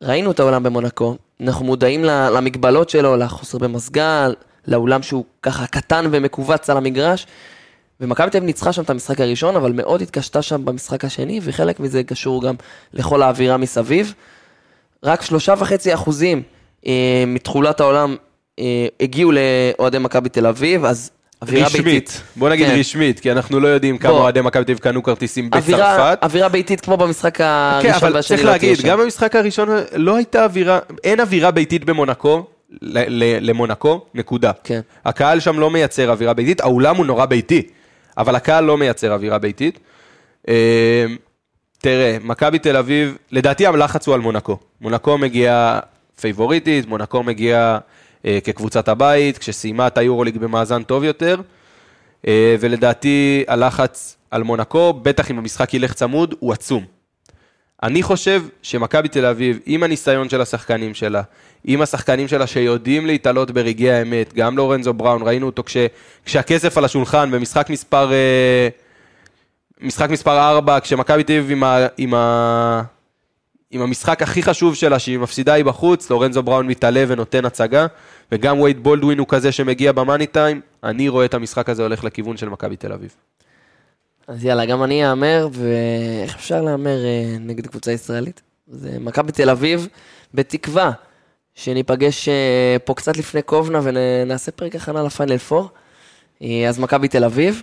ראינו את האולם במונקו, אנחנו מודעים למגבלות שלו, לחוסר במזגן, לאולם שהוא ככה קטן ומכווץ על המגרש. ומכבי תל אביב ניצחה שם את המשחק הראשון, אבל מאוד התקשתה שם במשחק השני, וחלק מזה קשור גם לכל האווירה מסביב. רק שלושה וחצי אחוזים אה, מתכולת העולם אה, הגיעו לאוהדי מכבי תל אביב, אז אווירה ביתית. רשמית, בוא נגיד כן. רשמית, כי אנחנו לא יודעים כמה. אוהדי מכבי תל אביב קנו כרטיסים אווירה, בצרפת. אווירה ביתית כמו במשחק כן, הראשון אבל והשני צריך לא להגיד. גם במשחק הראשון לא הייתה אווירה, אין אווירה ביתית במונקו, למונקו, נקודה. כן. הקהל שם לא מייצר אווירה ביתית, האולם הוא נורא ביתי, אבל הקהל לא מייצר אווירה ביתית. אה, תראה, מכבי תל אביב, לדעתי הלחץ הוא על מונקו. מונקו מגיעה פייבוריטית, מונקו מגיעה אה, כקבוצת הבית, כשסיימה את היורוליג במאזן טוב יותר. אה, ולדעתי הלחץ על מונקו, בטח אם המשחק ילך צמוד, הוא עצום. אני חושב שמכבי תל אביב, עם הניסיון של השחקנים שלה, עם השחקנים שלה שיודעים להתעלות ברגעי האמת, גם לורנזו בראון, ראינו אותו כש, כשהכסף על השולחן במשחק מספר, אה, משחק מספר 4, כשמכבי תל אביב עם, ה, עם, ה, עם המשחק הכי חשוב שלה, שהיא מפסידה היא בחוץ, לורנזו בראון מתעלה ונותן הצגה, וגם וייד בולדווין הוא כזה שמגיע במאני טיים, אני רואה את המשחק הזה הולך לכיוון של מכבי תל אביב. אז יאללה, גם אני אאמר, ואיך אפשר להמר אה, נגד קבוצה ישראלית? זה מכבי תל אביב, בתקווה שניפגש אה, פה קצת לפני קובנה ונעשה פרק הכנה לפיינל 4. אה, אז מכבי תל אביב,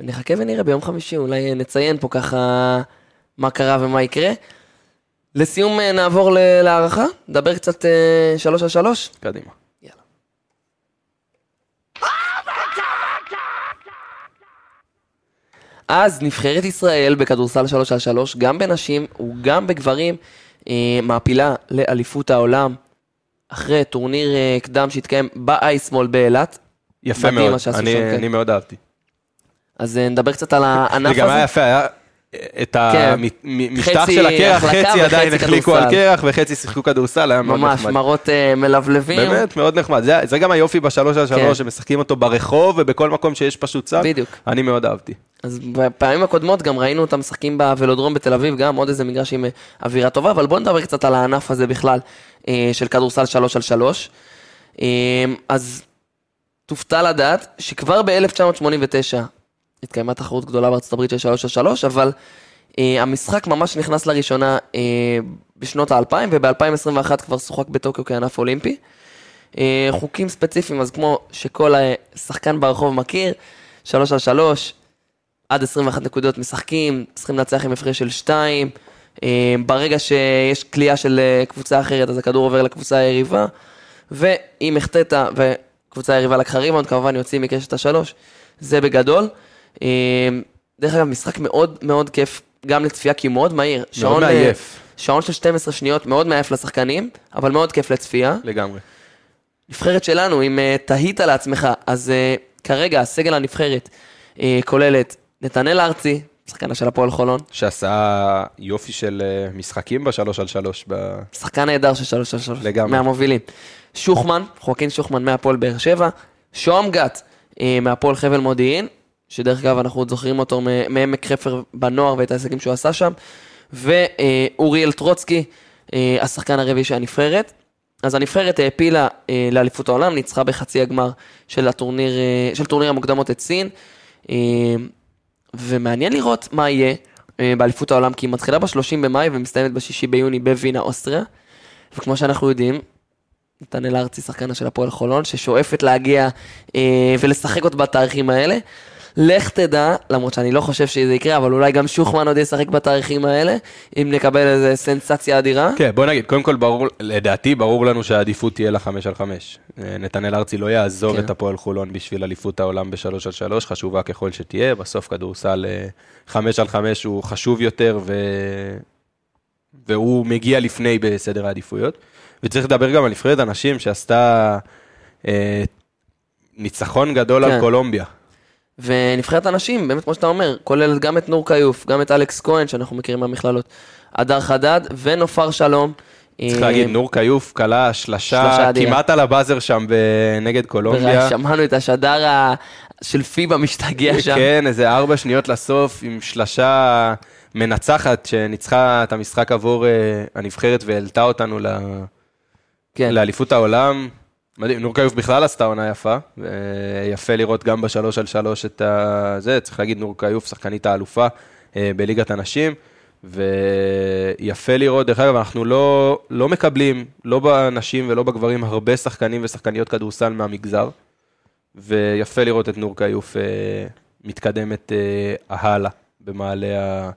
ונחכה ונראה ביום חמישי, אולי נציין פה ככה מה קרה ומה יקרה. לסיום נעבור להערכה, נדבר קצת שלוש על שלוש. קדימה. יאללה. אז נבחרת ישראל בכדורסל 3 על 3, גם בנשים וגם בגברים, אה, מעפילה לאליפות העולם, אחרי טורניר אה, קדם שהתקיים באייסמול באילת. יפה מאוד, אני, כן. אני מאוד אהבתי. אז אה, נדבר קצת על הענף זה גם היה הזה. יפה, היה את כן. המשטח של הקרח, חצי עדיין החליקו על. קרח וחצי שיחקו כדורסל, היה מאוד ממש, נחמד. מראות אה, מלבלבים. באמת, מאוד נחמד. זה, זה גם היופי בשלוש על כן. שלוש, שמשחקים אותו ברחוב ובכל מקום שיש פשוט סל. בדיוק. אני מאוד אהבתי. אז בפעמים הקודמות גם ראינו אותם משחקים בוולודרום בתל אביב, גם עוד איזה מגרש עם אה, אווירה טובה, אבל בואו נדבר קצת על הענף הזה בכלל, אה, של כדורסל 3 על 3. אז תופתע לדעת שכבר ב-1989 התקיימה תחרות גדולה בארצות הברית של 3 על 3, אבל אה, המשחק ממש נכנס לראשונה אה, בשנות האלפיים, וב-2021 כבר שוחק בטוקיו כענף אולימפי. אה, חוקים ספציפיים, אז כמו שכל אה, שחקן ברחוב מכיר, 3 על 3, עד 21 נקודות משחקים, צריכים לנצח עם הפרש של 2. ברגע שיש קליעה של אה, קבוצה אחרת, אז הכדור עובר לקבוצה היריבה. ואם החטאת וקבוצה היריבה לקחה ריבאונד, כמובן יוצאים מקשת השלוש. זה בגדול. אה, דרך אגב, משחק מאוד מאוד כיף, גם לצפייה, כי הוא מאוד מהיר. שעון, אה, מעייף. שעון של 12 שניות, מאוד מעייף לשחקנים, אבל מאוד כיף לצפייה. לגמרי. נבחרת שלנו, אם uh, תהית לעצמך, אז uh, כרגע הסגל הנבחרת uh, כוללת נתנאל ארצי, שחקנה של הפועל חולון, שעשה יופי של אה, משחקים בשלוש על שלוש. ב... שחקן נהדר של שלוש על שלוש, לגמרי. מהמובילים. שוחמן, חוקין שוחמן מהפועל באר שבע, שוהם גת uh, מהפועל חבל מודיעין, שדרך אגב אנחנו עוד זוכרים אותו מעמק חפר בנוער ואת ההישגים שהוא עשה שם, ואוריאל טרוצקי, uh, השחקן הרביעי של הנבחרת. אז הנבחרת העפילה אה, לאליפות העולם, ניצחה בחצי הגמר של, הטורניר, אה, של טורניר המוקדמות את סין, אה, ומעניין לראות מה יהיה אה, באליפות העולם, כי היא מתחילה ב-30 במאי ומסתיימת ב-6 ביוני בווינה, אוסטריה, וכמו שאנחנו יודעים, נתנאל ארצי, שחקנה של הפועל חולון, ששואפת להגיע אה, ולשחק עוד בתאריכים האלה. לך תדע, למרות שאני לא חושב שזה יקרה, אבל אולי גם שוחמן עוד ישחק בתאריכים האלה, אם נקבל איזה סנסציה אדירה. כן, בוא נגיד, קודם כל ברור, לדעתי ברור לנו שהעדיפות תהיה לחמש על חמש. אה, נתנאל ארצי לא יעזוב כן. את הפועל חולון בשביל אליפות העולם בשלוש על שלוש, חשובה ככל שתהיה, בסוף כדורסל אה, חמש על חמש הוא חשוב יותר ו... והוא מגיע לפני בסדר העדיפויות. וצריך לדבר גם על נבחרת הנשים שעשתה אה, ניצחון גדול כן. על קולומביה. ונבחרת הנשים, באמת כמו שאתה אומר, כוללת גם את נור כיוף, גם את אלכס כהן, שאנחנו מכירים מהמכללות, הדר חדד ונופר שלום. צריך להגיד, נור כיוף כלה שלשה. כמעט על הבאזר שם נגד קולומביה. שמענו את השדר של פיבה משתגע שם. כן, איזה ארבע שניות לסוף עם שלשה מנצחת שניצחה את המשחק עבור אה, הנבחרת והעלתה אותנו ל- כן. לאליפות העולם. מדהים, נור כיוף בכלל עשתה עונה יפה, ויפה לראות גם בשלוש על שלוש את ה... זה, צריך להגיד, נור כיוף, שחקנית האלופה אה, בליגת הנשים, ויפה לראות, דרך אגב, אנחנו לא, לא מקבלים, לא בנשים ולא בגברים, הרבה שחקנים ושחקניות כדורסל מהמגזר, ויפה לראות את נור כיוף אה, מתקדמת אה, הלאה במעלה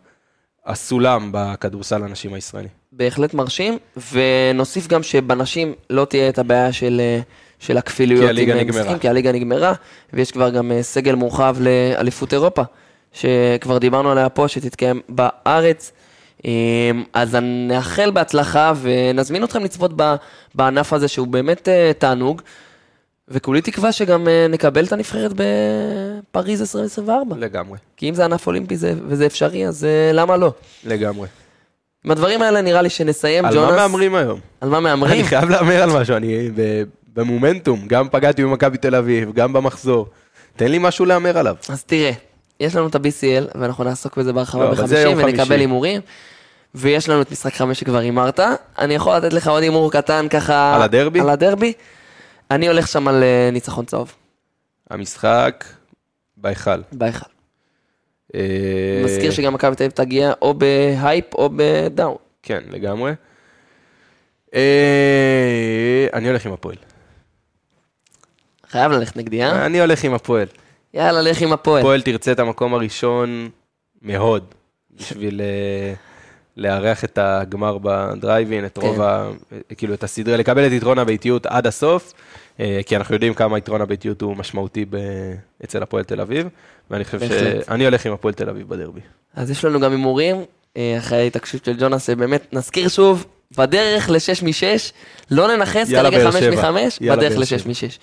הסולם בכדורסל הנשים הישראלי. בהחלט מרשים, ונוסיף גם שבנשים לא תהיה את הבעיה של, אה, של הכפילויות. כי הליגה נגמרה. משחקים, כי הליגה נגמרה, ויש כבר גם אה, סגל מורחב לאליפות אירופה, שכבר דיברנו עליה פה, שתתקיים בארץ. אה, אז נאחל בהצלחה ונזמין אתכם לצפות בענף הזה שהוא באמת תענוג. וכולי תקווה שגם נקבל את הנבחרת בפריז 2024. לגמרי, כי אם זה ענף אולימפי זה, וזה אפשרי, אז למה לא? לגמרי. עם הדברים האלה נראה לי שנסיים, על ג'ונס. מה מהמרים היום? על מה מהמרים? אני חייב להמר על משהו, אני במומנטום, גם פגעתי במכבי תל אביב, גם במחזור. תן לי משהו להמר עליו. אז תראה, יש לנו את ה-BCL, ואנחנו נעסוק בזה בהרחבה לא, אבל זה בחמישי, יום ונקבל. הימורים. ויש לנו את משחק חמש שכבר הימרת. אני יכול לתת לך עוד הימור קטן ככה... על הדרבי? על הדרבי. אני הולך שם על אה, ניצחון צהוב, המשחק בהיכל. בהיכל. אה, מזכיר שגם מכבי תל אביב תגיע או בהייפ או בדאון. כן, לגמרי. אה, אני הולך עם הפועל. חייב ללכת נגדי, אה? אני הולך עם הפועל. יאללה, לך עם הפועל. הפועל תרצה את המקום הראשון מאוד, בשביל אה, לארח את הגמר בדרייבין, את רוב כן. ה... כאילו, את הסדרה, לקבל את יתרון הביתיות עד הסוף, אה, כי אנחנו יודעים כמה יתרון הביתיות הוא משמעותי ב... אצל הפועל תל אביב, ואני חושב בהחלט. שאני הולך עם הפועל תל אביב בדרבי. אז יש לנו גם הימורים, אה, אחרי ההתעקשות של ג'ונס, שבאמת נזכיר שוב, בדרך ל-6 מ-6, לא ננכס כרגע באר 5 שבע. מ-5, יאללה, בדרך באר ל-6 שבע. מ-6.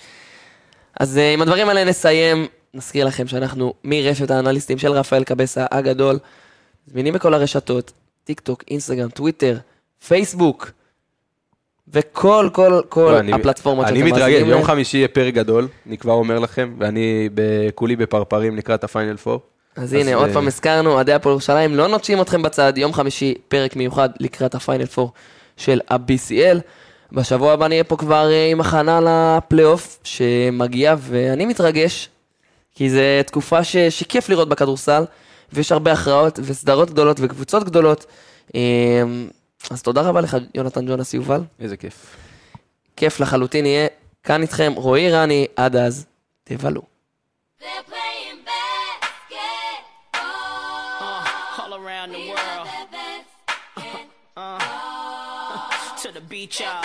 אז אה, עם הדברים האלה נסיים, נזכיר לכם שאנחנו מרשת האנליסטים של רפאל קבסה הגדול, זמינים בכל הרשתות, טיק טוק, אינסטגרם, טוויטר, פייסבוק, וכל, כל, כל לא, אני- הפלטפורמות אני שאתם מתרגש, מאזינים יום להן. חמישי יהיה פרק גדול, אני כבר אומר לכם, ואני כולי בפרפרים לקראת הפיינל פור. אז הנה, עוד אה, פעם הזכרנו, אוהדי הפועל ירושלים לא נוטשים אתכם בצד, יום חמישי, פרק מיוחד לקראת הפיינל פור של ה-BCL. בשבוע הבא נהיה פה כבר אה, עם הכנה לפלייאוף שמגיע, ואני מתרגש, כי זו תקופה ש... שכיף לראות בכדורסל, ויש הרבה הכרעות וסדרות גדולות וקבוצות גדולות. אה, אז תודה רבה לך, יונתן ג'ונס יובל. איזה כיף. כיף לחלוטין יהיה. כאן איתכם רועי רני, עד אז, תבלו. Uh, beach. Playing